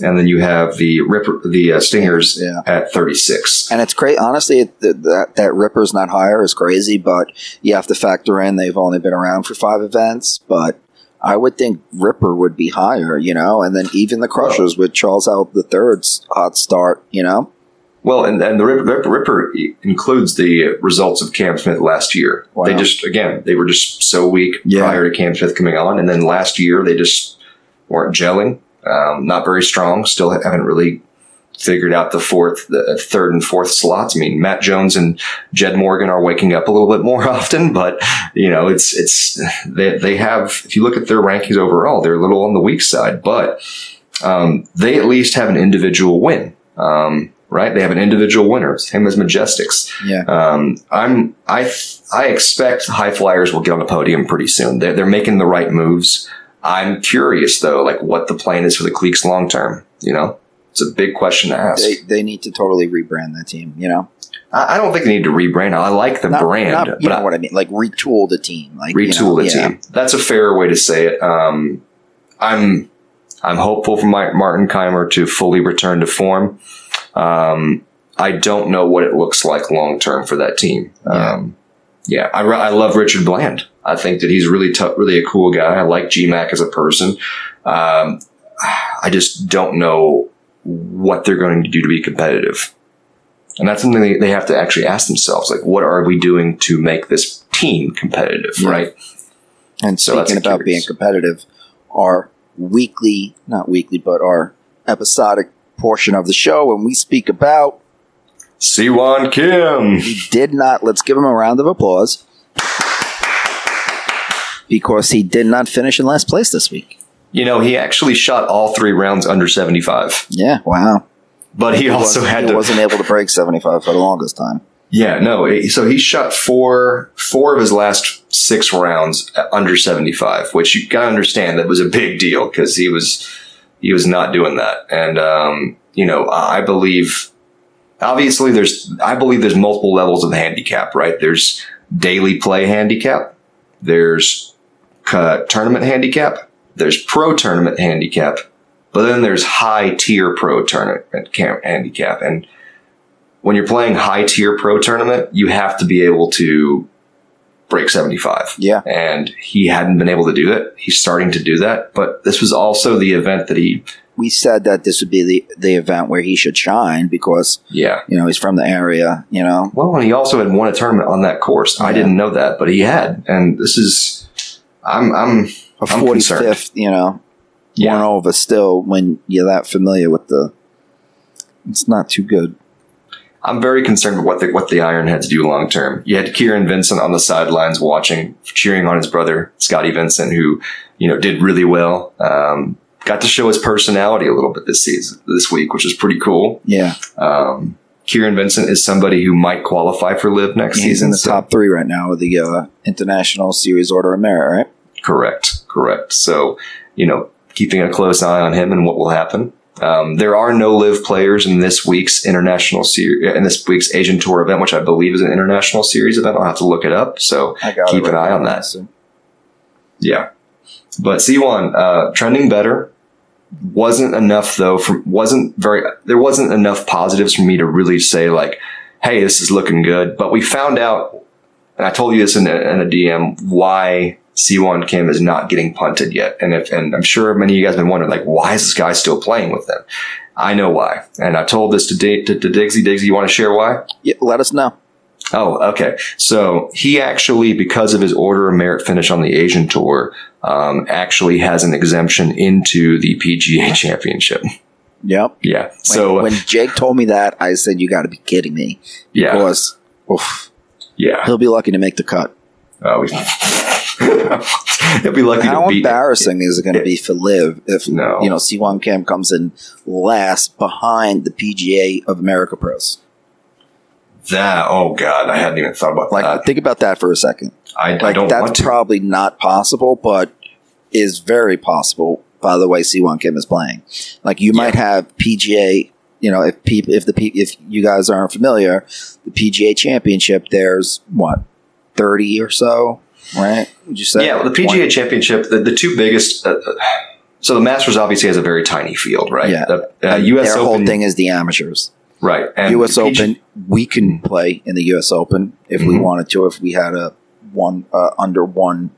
And then you have the Ripper, the uh, Stingers Yeah. at 36. And it's great. Honestly, th- that that Ripper's not higher is crazy, but you have to factor in they've only been around for five events. But I would think Ripper would be higher, you know, and then even the Crushers with Charles Howell the third's hot start, you know. Well, and, and the Ripper, Ripper, Ripper includes the results of Cam Smith last year. Wow. They just, again, they were just so weak Yeah. prior to Cam Smith coming on. And then last year, they just weren't gelling. Um, not very strong. Still haven't really figured out the fourth, the third and fourth slots. I mean, Matt Jones and Jed Morgan are waking up a little bit more often, but you know, it's, it's, they, they have, if you look at their rankings overall, they're a little on the weak side, but, um, they at least have an individual win. Um, right? They have an individual winner, same as Majesticks. Yeah. Um, I'm I I expect high flyers will get on the podium pretty soon. They're, they're making the right moves. I'm curious though, like what the plan is for the Cleeks long term. You know, it's a big question to ask. They, they need to totally rebrand that team, you know? I, I don't think they need to rebrand. I like the Not- brand, not- you but know I, what I mean? Like retool the team. Like retool you know, the yeah. team. That's a fair way to say it. Um, I'm I'm hopeful for my, Martin Kaymer to fully return to form. Um, I don't know what it looks like long term for that team. Yeah. Um, yeah, I, I love Richard Bland. I think that he's really tough, really a cool guy. I like GMAC as a person. Um, I just don't know what they're going to do to be competitive. And that's something they, they have to actually ask themselves. Like, what are we doing to make this team competitive, Yeah. right? And So speaking about being competitive, our weekly, not weekly, but our episodic portion of the show, when we speak about, Siwan Kim. he did not, let's give him a round of applause, because he did not finish in last place this week. You know, he actually shot all three rounds under 75, Yeah, wow. but he also wasn't, had he to. wasn't able to break 75 for the longest time. Yeah, no. So he shot four, four of his last six rounds under 75, which you gotta understand that was a big deal because he was, he was not doing that. And, um, you know, I I believe, obviously there's, I believe there's multiple levels of handicap, right? There's daily play handicap. There's uh, tournament handicap. There's pro tournament handicap. But then there's high tier pro tournament handicap. And when you're playing high tier pro tournament, you have to be able to break 75. Yeah. And he hadn't been able to do that. He's starting to do that. But this was also the event that he, We said that this would be the, the event where he should shine because, yeah. you know, he's from the area, you know. Well, and he also had won a tournament on that course. I didn't know that, but he had. And this is, I'm, I'm, A I'm 45th, you know, yeah. one over still when you're that familiar with the. It's not too good. I'm very concerned with what the what the Ironheads do long term. You had Kieran Vincent on the sidelines watching, cheering on his brother Scotty Vincent, who you know did really well. Um, got to show his personality a little bit this season, this week, which is pretty cool. Yeah, Um, Kieran Vincent is somebody who might qualify for LIV next he's season. in the so- top three right now with the uh, International Series Order of Merit, right? Correct, correct. So, you know, keeping a close eye on him and what will happen. Um, there are no LIV players in this week's international series, in this week's Asian Tour event, which I believe is an international series event. I'll have to look it up. So, Keep it an eye on that. so- yeah. But Siwan, uh, trending better. Wasn't enough though. From wasn't very. There wasn't enough positives for me to really say like, "Hey, this is looking good." But we found out, and I told you this in a, in a DM, why Siwan Kim is not getting punted yet. And if and I'm sure many of you guys have been wondering like, why is this guy still playing with them? I know why, and I told this to D- to, to. Diggsy, you want to share why? Yeah, let us know. Oh, okay. So he actually, because of his Order of Merit finish on the Asian Tour, um, actually has an exemption into the PGA Championship. Yep. Yeah. When, So when Jake told me that, I said, "You got to be kidding me!" yeah, Because oof, yeah. he'll be lucky to make the cut. Oh, he'll be lucky How embarrassing is it going to be for LIV if No. you know Siwan Cam comes in last behind the PGA of America pros? That. Oh God, I hadn't even thought about Like, that. think about that for a second. I, I don't that's want to. probably not possible, but is very possible by the way Siwan Kim is playing. Like, you might have PGA. You know, if people, if the pe- if you guys aren't familiar, the PGA Championship, there's what thirty or so, right? Would you say? yeah, well, the 20? PGA Championship, the, the two biggest. Uh, uh, so the Masters obviously has a very tiny field, right? Yeah. The, uh, U.S. Their Open, whole thing is the amateurs. Right? And U.S. Open, we can play in the U.S. Open if we Mhm. wanted to. If we had a one uh, under one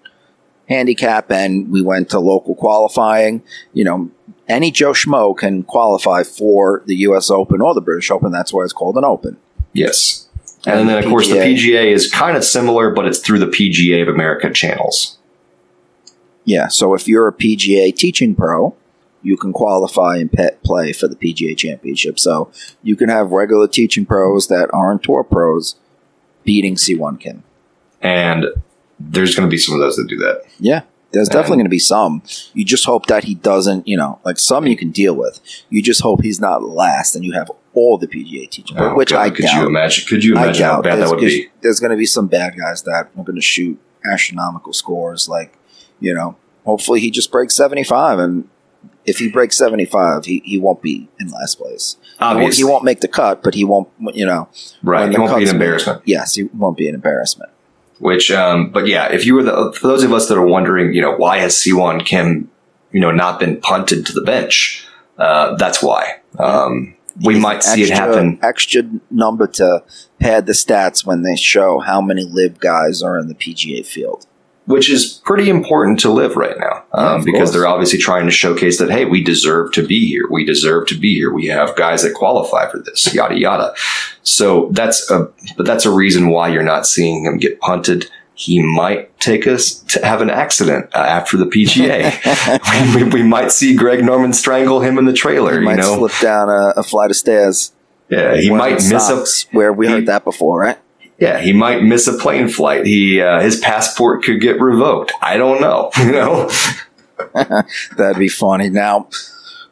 handicap and we went to local qualifying, you know, any Joe Schmo can qualify for the U.S. Open or the British Open. That's why it's called an Open. Yes. And, And then, the of course, the PGA. PGA is kind of similar, but it's through the PGA of America channels. Yeah. So if you're a PGA teaching pro, you can qualify and pet play for the PGA Championship. So you can have regular teaching pros that aren't tour pros beating Siwan Kim. And there's going to be some of those that do that. Yeah. There's definitely going to be some. You just hope that he doesn't, you know, like some you can deal with. You just hope he's not last and you have all the PGA teaching, Oh, which God, I could doubt. you imagine? Could you imagine how bad that would be? There's going to be some bad guys that are going to shoot astronomical scores. Like, you know, hopefully he just breaks 75. And if he breaks 75, he, he won't be in last place. He won't, Obviously, he won't make the cut, but he won't, you know. right? It won't be an made. embarrassment. Yes, he won't be an embarrassment. Which, um, but yeah, if you were the for those of us that are wondering, you know, why has Siwan Kim, you know, not been punted to the bench? Uh, that's why. Um, we might see it happen. Extra number to pad the stats when they show how many LIV guys are in the PGA field. Which is pretty important to LIV right now um, of because course. they're obviously trying to showcase that hey we deserve to be here we deserve to be here we have guys that qualify for this yada yada so that's a but that's a reason why you're not seeing him get punted he might take us to have an accident uh, after the PGA. we, we, we might see Greg Norman strangle him in the trailer. He You might know, slip down a, a flight of stairs. yeah, he might miss a where we he- heard that before, right? Yeah, he might miss a plane flight. He uh, his passport could get revoked. I don't know. You know, That'd be funny. Now,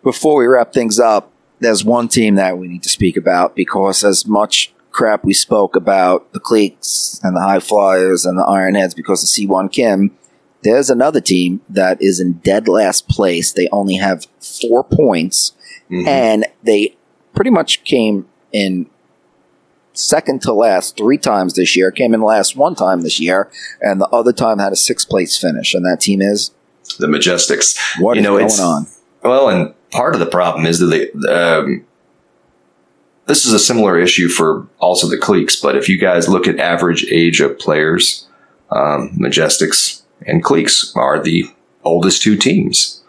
before we wrap things up, there's one team that we need to speak about because as much crap we spoke about the Cleeks and the High Flyers and the Ironheads because of Siwan Kim, there's another team that is in dead last place. They only have four points Mhm. and they pretty much came in second to last three times this year, came in last one time this year, and the other time had a sixth place finish. And that team is the Majesticks. what You is know, going on? Well, and part of the problem is that they, um, this is a similar issue for also the Cleeks. But if you guys look at average age of players, um, Majesticks and Cleeks are the oldest two teams.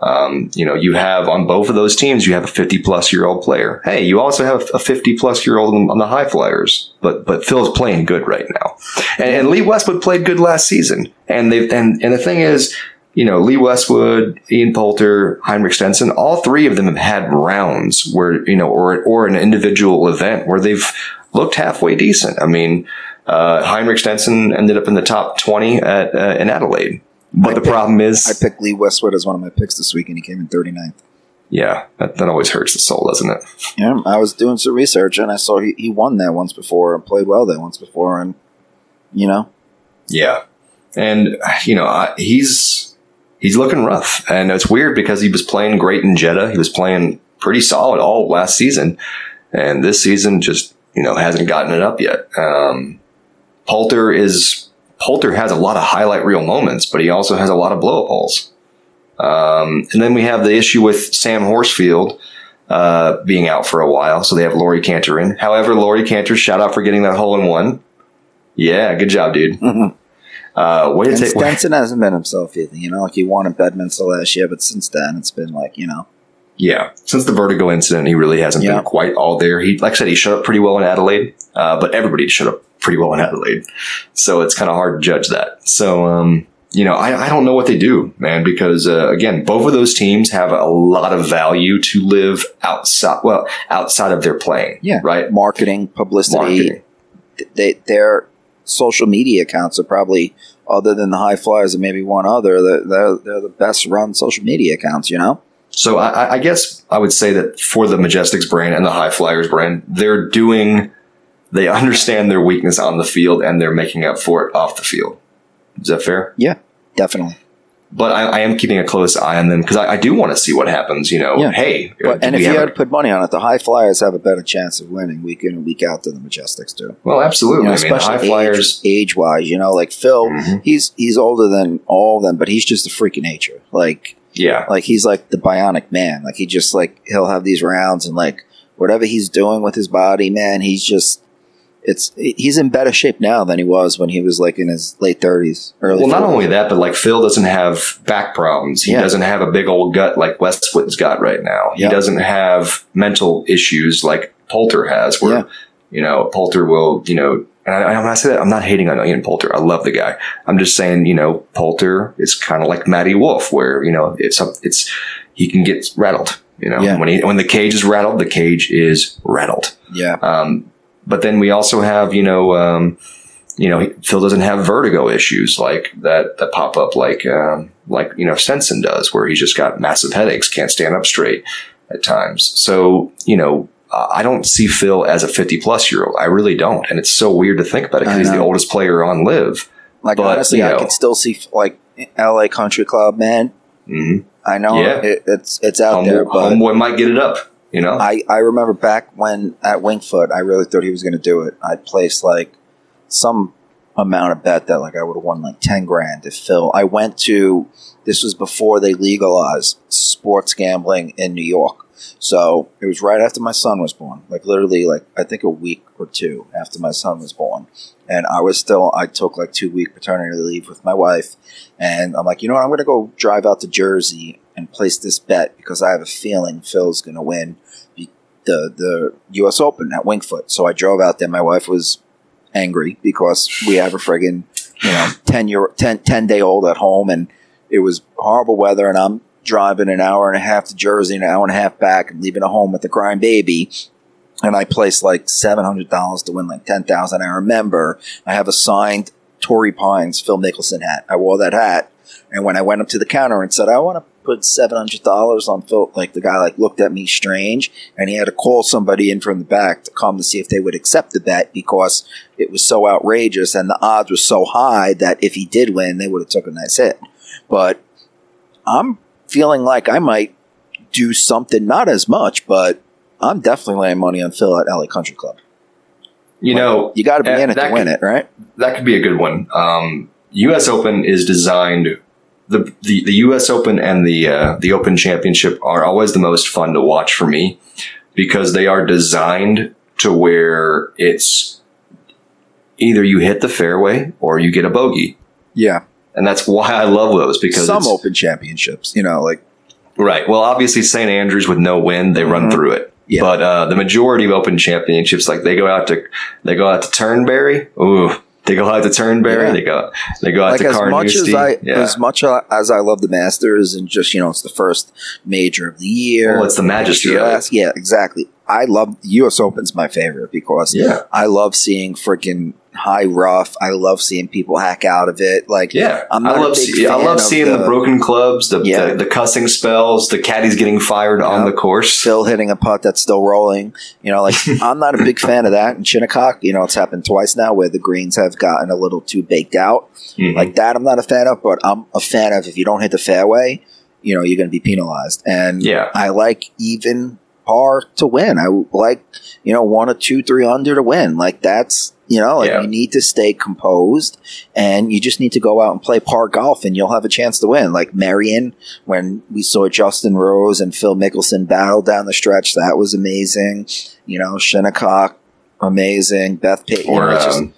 Um, you know, you have on both of those teams, you have a 50 plus year old player. Hey, you also have a 50 plus year old on the high flyers, but, but Phil's playing good right now. And, and Lee Westwood played good last season. And they, and, and the thing is, you know, Lee Westwood, Ian Poulter, Henrik Stenson, all three of them have had rounds where, you know, or, or an individual event where they've looked halfway decent. I mean, uh, Henrik Stenson ended up in the top 20 at, uh, in Adelaide. But I the picked- problem is, I picked Lee Westwood as one of my picks this week, and he came in 39th. yeah, that, that always hurts the soul, doesn't it? Yeah, I was doing some research, and I saw he, he won that once before and played well there once before, and you know, Yeah. And, you know, I, he's, he's looking rough. And it's weird because he was playing great in Jeddah. He was playing pretty solid all last season. And this season just, you know, hasn't gotten it up yet. Um, Poulter is, Poulter has a lot of highlight reel moments, but he also has a lot of blow up holes. Um, and then we have the issue with Sam Horsfield, uh, being out for a while. So they have Laurie Canter in. However, Laurie Canter, shout out for getting that hole in one. Yeah, good job, dude. Mhm. Uh, way to and take. Stenson hasn't been himself either. You know, like he won in Bedminster last year, but since then it's been like you know, Yeah, since the Vertigo incident, he really hasn't Yeah. been quite all there. He, like I said, he showed up pretty well in Adelaide, uh, but everybody showed up pretty well in Adelaide, so it's kind of hard to judge that. So, um, you know, I, I don't know what they do, man, because uh, again, both of those teams have a lot of value to LIV outside, well, outside of their playing. Yeah. right. marketing, publicity. Marketing. They their social media accounts are probably other than the high flyers and maybe one other. They're they're, the best run social media accounts. You know, So I, I- I guess I would say that for the Majesticks brand and the High Flyers brand, they're doing, they understand their weakness on the field and they're making up for it off the field. Is that fair? Yeah, definitely. But I, I am keeping a close eye on them because I, I do want to see what happens. You know, Yeah. hey, uh, But, and if you had a- put money on it, the high flyers have a better chance of winning week in and week out than the Majesticks do. well, absolutely. You know, I mean, the High Flyers. age wise. You know, like Phil, Mhm. he's he's older than all of them, but he's just a freak of nature. Like Yeah, like he's like the bionic man. Like he just like he'll have these rounds and like whatever he's doing with his body, man, he's just it's he's in better shape now than he was when he was like in his late thirties, early. Well, not only that, but like Phil doesn't have back problems. He Yeah. doesn't have a big old gut like Westwood's got right now. He Yeah. doesn't have mental issues like Poulter has, where Yeah. you know Poulter will, you know. And I, when I say that, I'm not hating on Ian Poulter. I love the guy. I'm just saying, you know, Poulter is kind of like Matty Wolff, where you know it's it's he can get rattled. You know, Yeah. when he when the cage is rattled, the cage is rattled. Yeah. Um, but then we also have, you know, um, you know, Phil doesn't have vertigo issues like that that pop up like um, like you know Stenson does, where he's just got massive headaches, can't stand up straight at times. So you know. I don't see Phil as a 50 plus year old. I really don't. And it's so weird to think about it because he's the oldest player on LIV. Like But, honestly, you I know- can still see like L.A. Country Club, man. hmm I know Yeah. it, it's it's out Homeboy, there, but homeboy might get it up, you know? I, I remember back when at Wingfoot, I really thought he was going to do it. I placed like some amount of bet that like I would have won like ten grand if Phil. I went to this was before they legalized sports gambling in New York, so it was right after my son was born. Like literally, like I think a week or two after my son was born, and I was still I took like two week paternity leave with my wife, and I'm like, you know what, I'm going to go drive out to Jersey and place this bet because I have a feeling Phil's going to win the the U.S. Open at Wingfoot. So I drove out there. My wife was angry because we have a friggin' you know 10 year 10, 10 day old at home and it was horrible weather and I'm driving an hour and a half to Jersey and an hour and a half back and leaving a home with the crying baby and I placed like seven hundred dollars to win like ten thousand. I remember I have a signed Torrey Pines Phil Mickelson hat. I wore that hat, and when I went up to the counter and said I want to put seven hundred dollars on Phil, like the guy like looked at me strange, and he had to call somebody in from the back to come to see if they would accept the bet because it was so outrageous and the odds were so high that if he did win, they would have took a nice hit. But I'm feeling like I might do something, not as much, but I'm definitely laying money on Phil at LA Country Club. you know, You got to be Uh, in it to that win could- it, right? that could be a good one. Um, U.S. Open is designed. The, the, the U.S. Open and the uh, the Open Championship are always the most fun to watch for me because they are designed to where it's either you hit the fairway or you get a bogey, Yeah. and that's why I love those because Some Open Championships, you know, like right. Well, obviously St. Andrews with no wind, they run Mhm. through it. Yeah. But uh, the majority of Open Championships, like they go out to they go out to Turnberry. Ooh, they go out to Turnberry. Yeah. They go they go out like to as much as I yeah. as much as I love the Masters and just you know it's the first major of the year. Well, it's the majesty Yeah, exactly. I love the U.S. Open's my favorite because Yeah. I love seeing freaking high rough. I love seeing people hack out of it. Like Yeah, a love see, I love seeing the, the- broken clubs, the, Yeah. the the cussing spells, the caddies getting fired on the course. Phil hitting a putt that's still rolling. You know, like I'm not a big fan of that. And Shinnecock, you know, it's happened twice now where the greens have gotten a little too baked out. Mhm. Like that, I'm not a fan of. But I'm a fan of if you don't hit the fairway, you know, you're going to be penalized. And Yeah. I like even par to win. I like you know one or two, three under to win. Like that's you know, like Yeah. you need to stay composed, and you just need to go out and play par golf, and you'll have a chance to win. Like Merion, when we saw Justin Rose and Phil Mickelson battle down the stretch, that was amazing. You know, Shinnecock, amazing. Beth Payton, or know, it's just- um,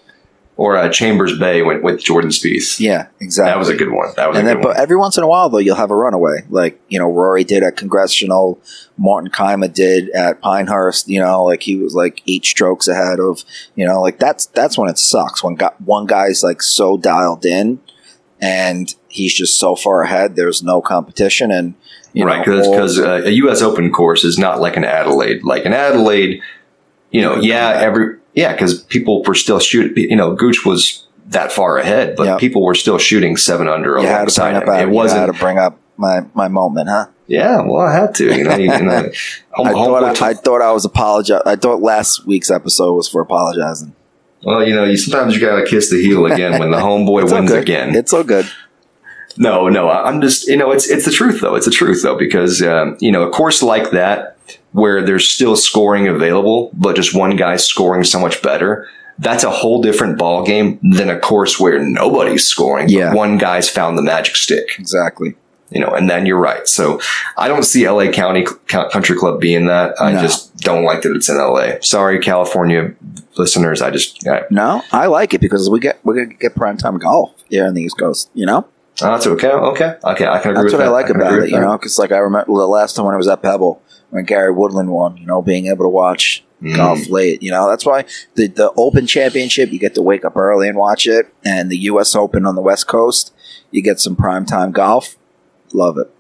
or uh, Chambers Bay went with Jordan Spieth. yeah, exactly. that was a good one. That was and a then, good but one. every once in a while, though, you'll have a runaway. Like you know, Rory did at Congressional, Martin Kaymer did at Pinehurst. You know, like he was like eight strokes ahead of. You know, like that's that's when it sucks when got one guy's like so dialed in, and he's just so far ahead. There's no competition, and you right, because uh, a U.S. Open course is not like an Adelaide. Like an Adelaide, you know, yeah, every yeah, because people were still shooting. You know, Gooch was that far ahead, but Yeah. people were still shooting seven under you had to alongside him. up. It wasn't. to bring up my my moment, huh? Yeah, well, I had to. You know, you, know home, I thought I, I thought I was apologize. I thought last week's episode was for apologizing. Well, you know, you sometimes you gotta kiss the heel again when the homeboy wins again. It's all good. no, no, I'm just, you know, it's it's the truth though. It's the truth though because um, you know a course like that where there's still scoring available, but just one guy's scoring so much better. That's a whole different ball game than a course where nobody's scoring. Yeah. one guy's found the magic stick. Exactly. You know, and then you're right. So I don't see LA County Country Club being that. I No. just don't like that it's in LA. Sorry, California listeners. I just I, No, I like it because we get we're gonna get primetime golf here on the East Coast. You know, Oh, that's okay. Okay. Okay. I can agree that's with what that. I like can about it. You know, because like I remember the last time when I was at Pebble when Gary Woodland won. You know, being able to watch Mm. golf late. You know, that's why the the Open Championship you get to wake up early and watch it, and the U.S. Open on the West Coast you get some primetime golf. Love it.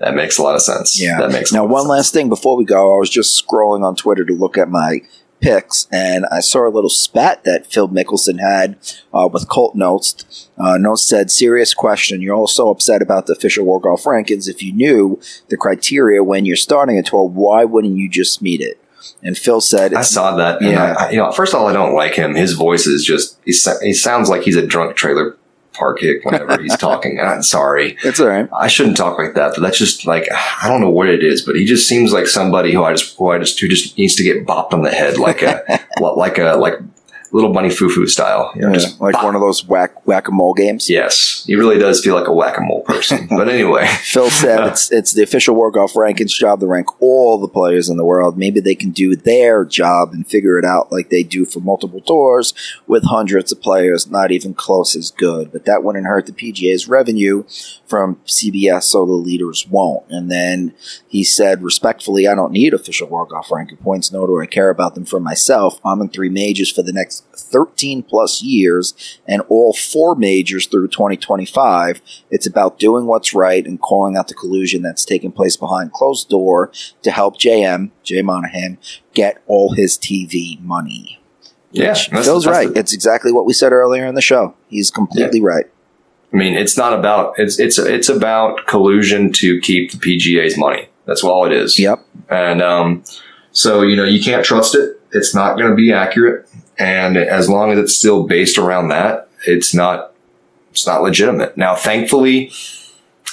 That makes a lot of sense. Yeah. That makes Now, one sense. last thing before we go, I was just scrolling on Twitter to look at my picks, and I saw a little spat that Phil Mickelson had uh, with Colt Knost. Uh, Knost said, "Serious question. You're all so upset about the official World Golf Rankings. If you knew the criteria when you're starting a tour, why wouldn't you just meet it?" And Phil said, I saw that. and Yeah. I, you know, first of all, I don't like him. His voice is just, he, he sounds like he's a drunk trailer park hick whenever he's talking. And I'm sorry. "It's all right." I shouldn't talk like that, but that's just like, I don't know what it is, but he just seems like somebody who I just, who I just, who just needs to get bopped on the head like a, like a, like little bunny foo-foo style. You know, Yeah, just like one of those whack whack a mole games. Yes. He really does feel like a whack-a-mole person. but anyway. Phil said it's it's the official World Golf Rankings job to rank all the players in the world. Maybe they can do their job and figure it out like they do for multiple tours with hundreds of players, not even close as good. But that wouldn't hurt the PGA's revenue from CBS, so the leaders won't. And then he said, respectfully, I don't need official World Golf Ranking points, nor do I care about them for myself. I'm in three majors for the next 13 plus years and all four majors through 2025. It's about doing what's right and calling out the collusion that's taking place behind closed door to help JM, Jay Monahan, get all his TV money. Yeah. Which that's- Phil's that's right. the- it's exactly what we said earlier in the show. He's completely right. I mean, it's not about, it's, it's, it's about collusion to keep the PGA's money. That's all it is. Yep. And um, so, you know, you can't trust it. It's not going to be accurate. And as long as it's still based around that, it's not, it's not legitimate. Now, thankfully,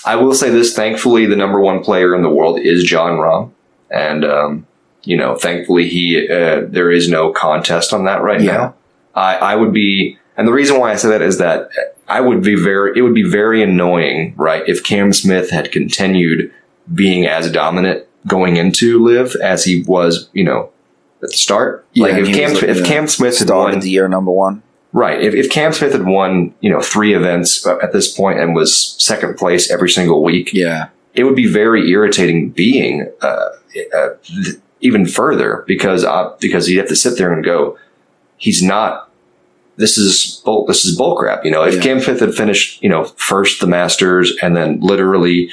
I will say this, thankfully, the number one player in the world is Jon Rahm. And, um, you know, thankfully he, uh, there is no contest on that right Yeah. now. I, I would be, and the reason why I say that is that I would be very, it would be very annoying, right? If Cam Smith had continued being as dominant going into LIV as he was, you know, at the start. Yeah, like if Cam, if Cam Smith had won, the year number one. right? If, if Cam Smith had won, you know, three events at this point and was second place every single week, Yeah. it would be very irritating being uh, uh, th- even further because uh, because you'd have to sit there and go, he's not. This is bull, this is bullcrap. You know, if Yeah. Cam Smith had finished, you know, first the Masters and then literally,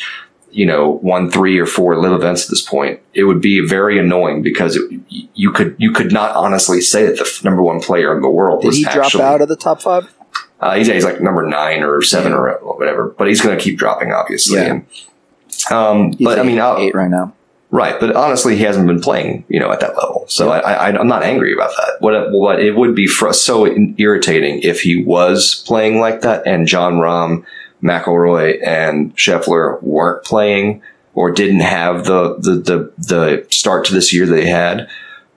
you know, won three or four LIV events at this point, it would be very annoying because it, you could you could not honestly say that the f- number one player in the world Did he drop out of the top five? uh, he's, he's like number nine or seven Yeah. or whatever, but he's going to keep dropping, obviously. Yeah. And, um, He's but I mean, I'll, eight right now. right. But honestly, he hasn't been playing, you know, at that level. So I, I, I'm not angry about that. What, what it would be fr- so irritating if he was playing like that and Jon Rahm, McIlroy, and Scheffler weren't playing or didn't have the the the, the start to this year they had.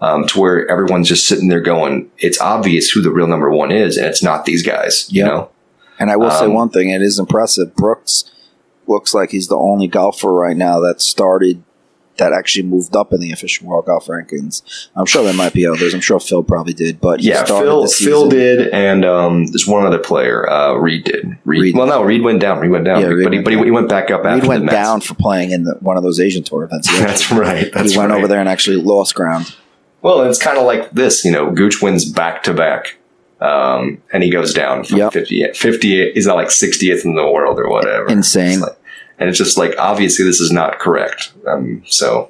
Um, to where everyone's just sitting there going, it's obvious who the real number one is, and it's not these guys. You Yeah. know, And I will say Um, one thing: it is impressive. Brooks looks like he's the only golfer right now that started that actually moved up in the official World Golf Rankings. I'm sure there might be others. I'm sure Phil probably did, but he Yeah, started Phil Phil did, and um, there's one other player, uh, Reed did. Reed, Reed. well, no, Reed went down. Reed went down, Yeah, Reed but, he, went but he, went back up after He went down for playing in the, one of those Asian tour events. That's right. That's he went right. over there and actually lost ground. Well, it's kind of like this, you know. Gooch wins back to back, um, and he goes down from Yep. 58. 58 is not like 60th in the world or whatever. Insane. Like- and it's just like obviously this is not correct. Um, so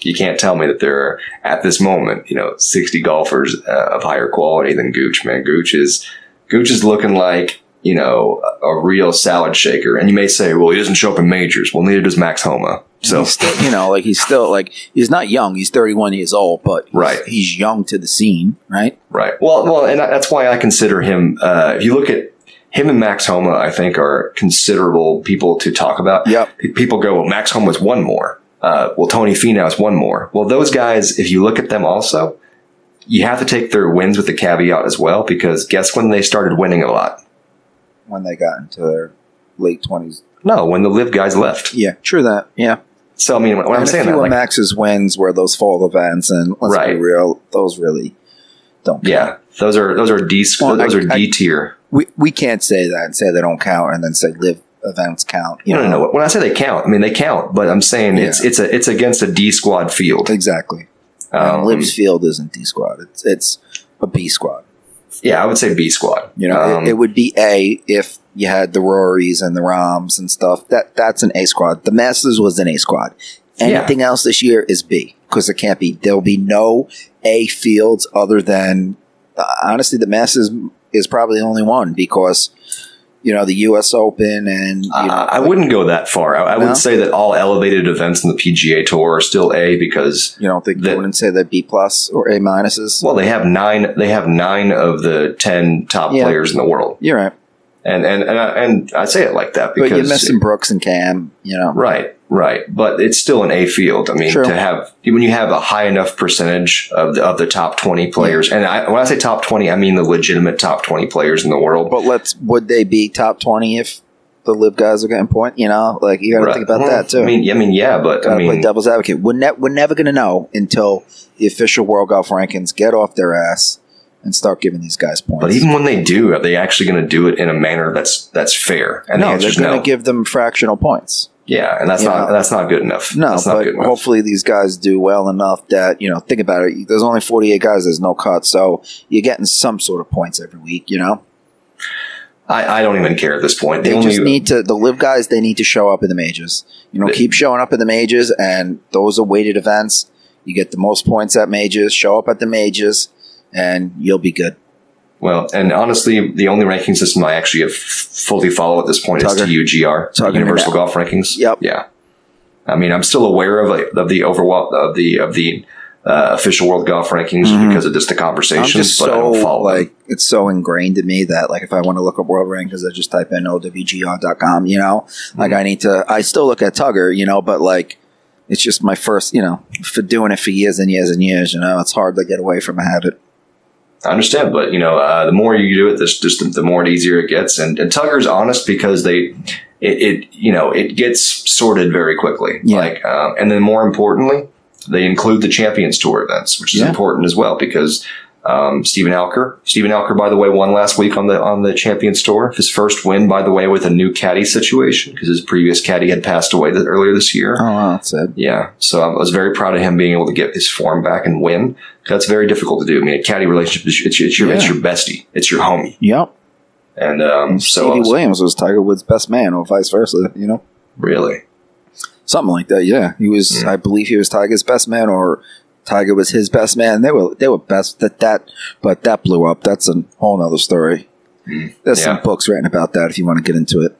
you can't tell me that there are at this moment, you know, 60 golfers uh, of higher quality than Gooch. Man, Gooch is Gooch is looking like you know a, a real salad shaker. And you may say, well, he doesn't show up in majors. Well, neither does Max Homa. So still, you know, like he's still like he's not young. He's 31 years old, but he's, Right. he's young to the scene, right? Right. Well, well, and that's why I consider him. Uh, if you look at him and Max Homa, I think are considerable people to talk about. Yep. People go, well, Max Homa's one more. Uh, well, Tony Finau's one more. Well, those guys, if you look at them also, you have to take their wins with the caveat as well, because guess when they started winning a lot? When they got into their late 20s. No, when the LIV guys left. Yeah, true that. Yeah. So I mean, when I'm saying a that, like, Max's wins were those fall events, and let's Right. be real, those really don't. Count. yeah, those are those are D Well, those I- are D tier. We we can't say that and say they don't count, and then say LIV events count. You No, no, no. When I say they count, I mean they count, but I'm saying it's Yeah. it's a it's against a D squad field. exactly. Um, LIV's field isn't D squad; it's it's a B squad. Yeah, I would say B squad. You know, Um, it, it would be A if you had the Rorys and the Rahms and stuff. That that's an A squad. The Masters was an A squad. Anything else this year is B because it can't be. There'll be no A fields other than uh, honestly the Masters is probably the only one because you know the U.S. Open and you know, Uh, I wouldn't go that far. I, I No? would say that all elevated events in the PGA Tour are still A because you don't think that- you wouldn't say that B plus or A minuses. well, they have nine. They have nine of the ten top Yeah. players in the world, You're right, and and and I, and I say it like that but because you're missing Brooks and Cam. You know, Right, right, but it's still an A field. I mean, to have when you have a high enough percentage of the, of the top twenty players, and I, when I say top twenty, I mean the legitimate top twenty players in the world. But let's would they be top twenty if the LIV guys are getting point? You know, like you got to Right. think about Well, that too. I mean, I mean, yeah, but I play mean, devil's advocate. We're, ne- we're never going to know until the official World Golf Rankings get off their ass and start giving these guys points. but even when they do, are they actually going to do it in a manner that's that's fair? And no, answer they're going to no. give them fractional points. yeah, and that's You not know. that's not good enough. No, that's not but good enough. hopefully these guys do well enough that you know. Think about it. There's only 48 guys. There's no cut, so you're getting some sort of points every week. You know, I, I don't even care at this point. The they only just need to. The LIV guys, they need to show up in the majors. You know, The- keep showing up in the majors, and those are weighted events. You get the most points at majors. Show up at the majors, and you'll be good. well, and honestly, the only ranking system I actually have fully follow at this point Tugger. is TUGR, Tugger Universal Golf Rankings. Yep. Yeah. I mean, I'm still aware of like, of the overall of the of the uh, official World Golf Rankings Mhm. because of just the just but I so don't follow like it's so ingrained in me that like if I want to look up world rankings, I just type in owgr.com. You know, like Mhm. I need to. I still look at Tugger, you know, but like it's just my first. You know, for doing it for years and years and years. You know, it's hard to get away from a habit. I understand, but you know, uh, the more you do it, this just the, more and easier it gets. And, and Tugger's honest because they, it, it, you know, it gets sorted very quickly. Yeah. Like, um, and then more importantly, they include the Champions Tour events, which is Yeah. important as well because um, Steven Alker, Steven Alker, by the way, won last week on the on the Champions Tour. His first win, by the way, with a new caddy situation because his previous caddy had passed away th- earlier this year. Oh, wow, that's it. Yeah, so I was very proud of him being able to get his form back and win. That's very difficult to do. I mean, a caddy relationship is it's, it's your it's your bestie, it's your homie, Yep. and um, And so Stevie Williams was Tiger Woods' best man, or vice versa. You know, really, something like that. Yeah, he was. Mm. I believe he was Tiger's best man, or Tiger was his best man. They were they were best that that, but that blew up. That's a whole nother story. Mm. There's Yeah. some books written about that if you want to get into it.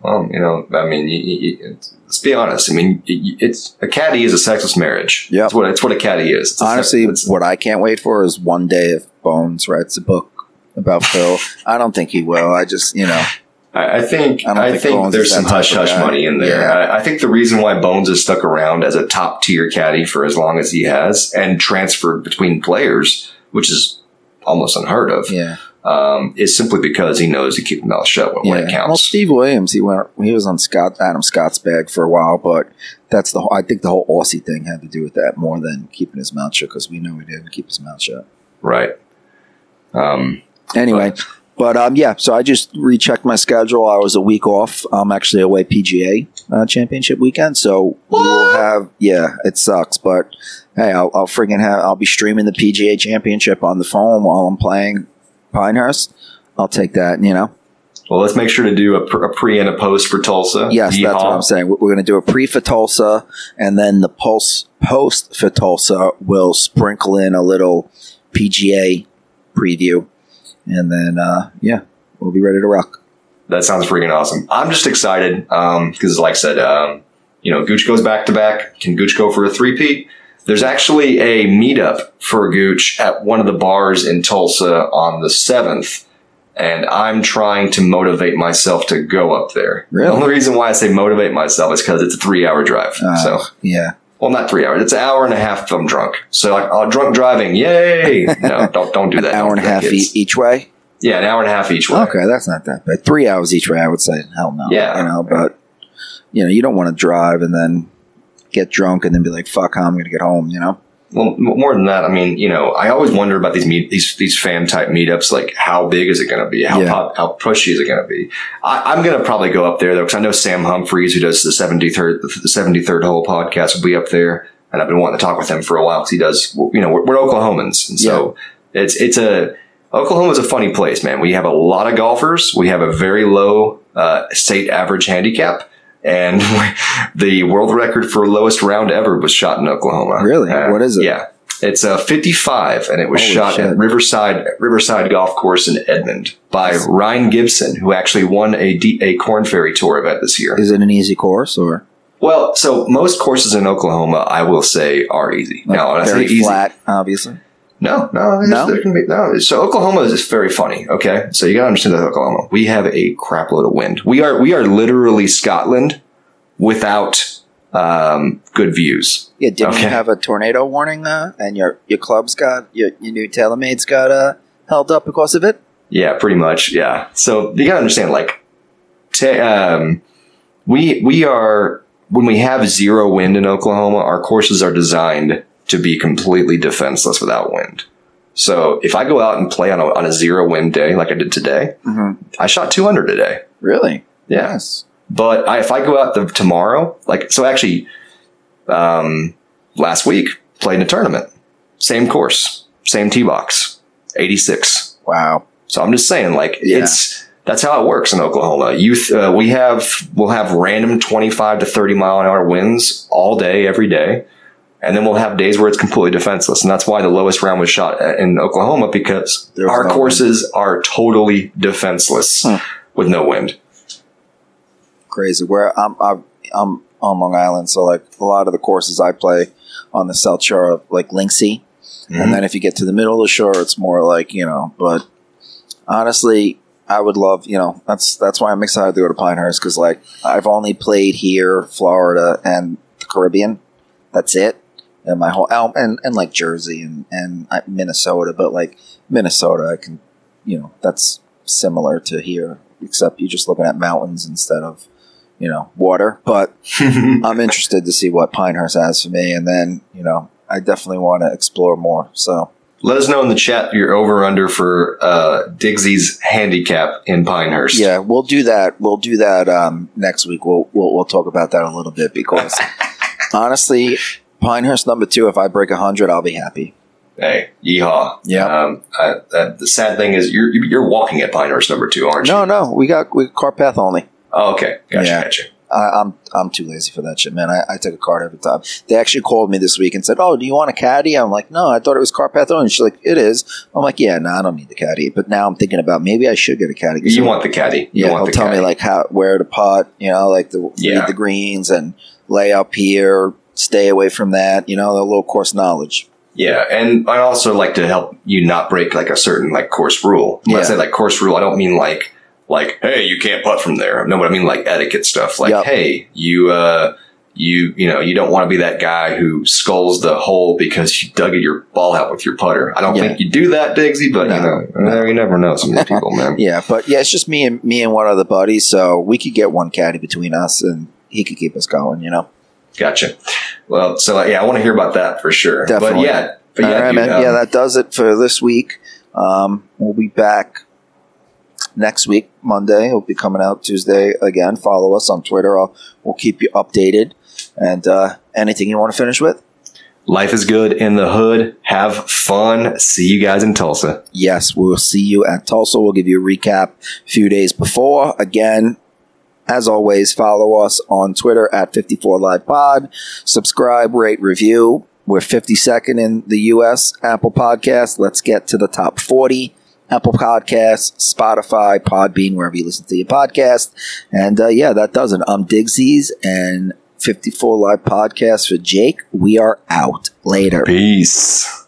well, you know, I mean, you, you, let's be honest. I mean, it's a caddy is a sexless marriage. Yeah, It's what it's what a caddy is. It's Honestly, sex- it's- what I can't wait for is one day if Bones writes a book about Phil. I don't think he will. I just you know I, I think I I, think think there's some hush hush money in there. Yeah. I, I think the reason why Bones has stuck around as a top tier caddy for as long as he has and transferred between players, which is almost unheard of, yeah um, is simply because he knows to keep his mouth shut when, when it yeah. Well. Steve Williams he went he was on Scott Adam Scott's bag for a while, but that's the whole- I think the whole Aussie thing had to do with that more than keeping his mouth shut because we know he didn't keep his mouth shut. right. Um, Anyway, but um, yeah, so I just rechecked my schedule. I was a week off. I'm actually away PGA uh, Championship weekend, so we will have. Yeah, it sucks, but hey, I'll, I'll friggin' have. I'll be streaming the PGA Championship on the phone while I'm playing Pinehurst. I'll take that. You know, well, let's make sure to do a, pr- a pre and a post for Tulsa. yes, that's what I'm saying. We're, we're going to do a pre for Tulsa, and then the pulse post for Tulsa will sprinkle in a little PGA preview, and then uh, yeah, we'll be ready to rock. That sounds freaking awesome. I'm just excited because, like I said, um, you know, Gooch goes back to back. Can Gooch go for a three-peat? There's actually a meetup for Gooch at one of the bars in Tulsa on the 7th. And I'm trying to motivate myself to go up there. Really? The only reason why I say motivate myself is because it's a three hour drive. Uh, so, yeah. Well, not three hours. It's an hour and a half if I'm drunk. So, like, uh, drunk driving, yay! No, don't don't do an that. hour and a half e- each way. Yeah, an hour and a half each way. Okay, that's not that bad. Three hours each way, I would say. Hell no. Yeah. you know, but you know, you don't want to drive and then get drunk and then be like, "Fuck, how I'm going to get home." You know. Well, more than that, I mean, you know, I always wonder about these meet these these fan type meetups. Like, how big is it going to be? How Yeah. pop, how pushy is it going to be? I, I'm going to probably go up there though, because I know Sam Humphreys, who does the 73rd the 73rd hole podcast, will be up there, and I've been wanting to talk with him for a while because he does. You know, we're, we're Oklahomans, and so it's it's a Oklahoma's a funny place, man. We have a lot of golfers. We have a very low uh, state average handicap. And the world record for lowest round ever was shot in Oklahoma. Really? Uh, what is it? Yeah. It's a 55, and it was Holy shot shit. at Riverside Riverside Golf Course in Edmond by Ryan Gibson, who actually won a, D, a Korn Ferry Tour event this year. Is it an easy course or Well, so most courses in Oklahoma, I will say, are easy. now, when I say very easy, flat? Obviously. No, no, No? There can be, no. So Oklahoma is very funny. Okay, so you got to understand that Oklahoma, we have a crap load of wind. We are we are literally Scotland without um, good views. Yeah, didn't Okay. you have a tornado warning uh, and your your club's got your, your new TaylorMade's got uh, held up because of it? Yeah, pretty much. Yeah. So you gotta understand, like, ta um, we we are when we have zero wind in Oklahoma, our courses are designed to be completely defenseless without wind. So if I go out and play on a, on a zero wind day, like I did today, Mm-hmm. I shot 200 today. Really? Yeah. Yes. But I, if I go out the, tomorrow, like so, actually, um, last week played in a tournament, same course, same tee box, 86. Wow. So I'm just saying, like Yeah. it's that's how it works in Oklahoma. Youth, uh, we have we'll have random 25 to 30 mile an hour winds all day, every day, and then we'll have days where it's completely defenseless, and that's why the lowest round was shot in Oklahoma because our no wind. courses are totally defenseless Huh. with no wind. Crazy. Where I'm, I'm I'm on Long Island, so like a lot of the courses I play on the South Shore of like Linksy, Mhm. and then if you get to the middle of the shore, it's more like you know. But honestly, I would love you know that's that's why I'm excited to go to Pinehurst because like I've only played here, Florida, and the Caribbean. That's it. And my whole um, and and like Jersey and and uh, Minnesota, but like Minnesota, I can you know that's similar to here, except you're just looking at mountains instead of you know water. But I'm interested to see what Pinehurst has for me, and then you know I definitely want to explore more. So Let us know in the chat your over under for uh, Digsy's handicap in Pinehurst. yeah, we'll do that. We'll do that um, next week. We'll, we'll we'll talk about that a little bit because honestly, Pinehurst number two. If I break hundred, I'll be happy. Hey, yeehaw. Yeah. Um, I, the sad thing is you're you're walking at Pinehurst number two, aren't you? No, no, we got we car path only. Oh, okay. Gotcha. Yeah. Gotcha. I, I'm I'm too lazy for that shit, man. I, I take a card every time. They actually called me this week and said, "Oh, do you want a caddy?" I'm like, "No, I thought it was Carpath only." She's like, "It is." I'm like, "Yeah, no, I don't need the caddy." But now I'm thinking about maybe I should get a caddy. You want the caddy. You yeah, he'll tell caddy. me like how where to putt, you know, like the Yeah. read the greens and lay up here, stay away from that, you know, the little course knowledge. Yeah, and I also like to help you not break like a certain like course rule. When I say like course rule, I don't mean like like hey you can't putt from there. No, but I mean like etiquette stuff. Like Yep. hey you uh you you know you don't want to be that guy who skulls the hole because you dug your ball out with your putter. I don't Yeah. think you do that, Diggsy, but No. you know you never know some of these people, man. Yeah, but yeah, it's just me and me and one other buddy, so we could get one caddy between us and he could keep us going, you know. Gotcha. Well, so yeah, I want to hear about that for sure. Definitely. But yeah, but All yeah, right, dude, man. um, yeah, that does it for this week. Um, we'll be back next week, Monday. We'll be coming out Tuesday again. Follow us on Twitter. I'll, we'll keep you updated. And uh, anything you want to finish with? life is good in the hood. Have fun. See you guys in Tulsa. Yes, we'll see you at Tulsa. We'll give you a recap a few days before. Again, as always, follow us on Twitter at 54 Live Pod. Subscribe, rate, review. We're 52nd in the U.S. Apple Podcast. Let's get to the top 40. Apple Podcasts, Spotify, Podbean, wherever you listen to your podcast. And uh, yeah, that does it. I'm Digsies and 54 Live Podcast for Jake. We are out. Later. Peace.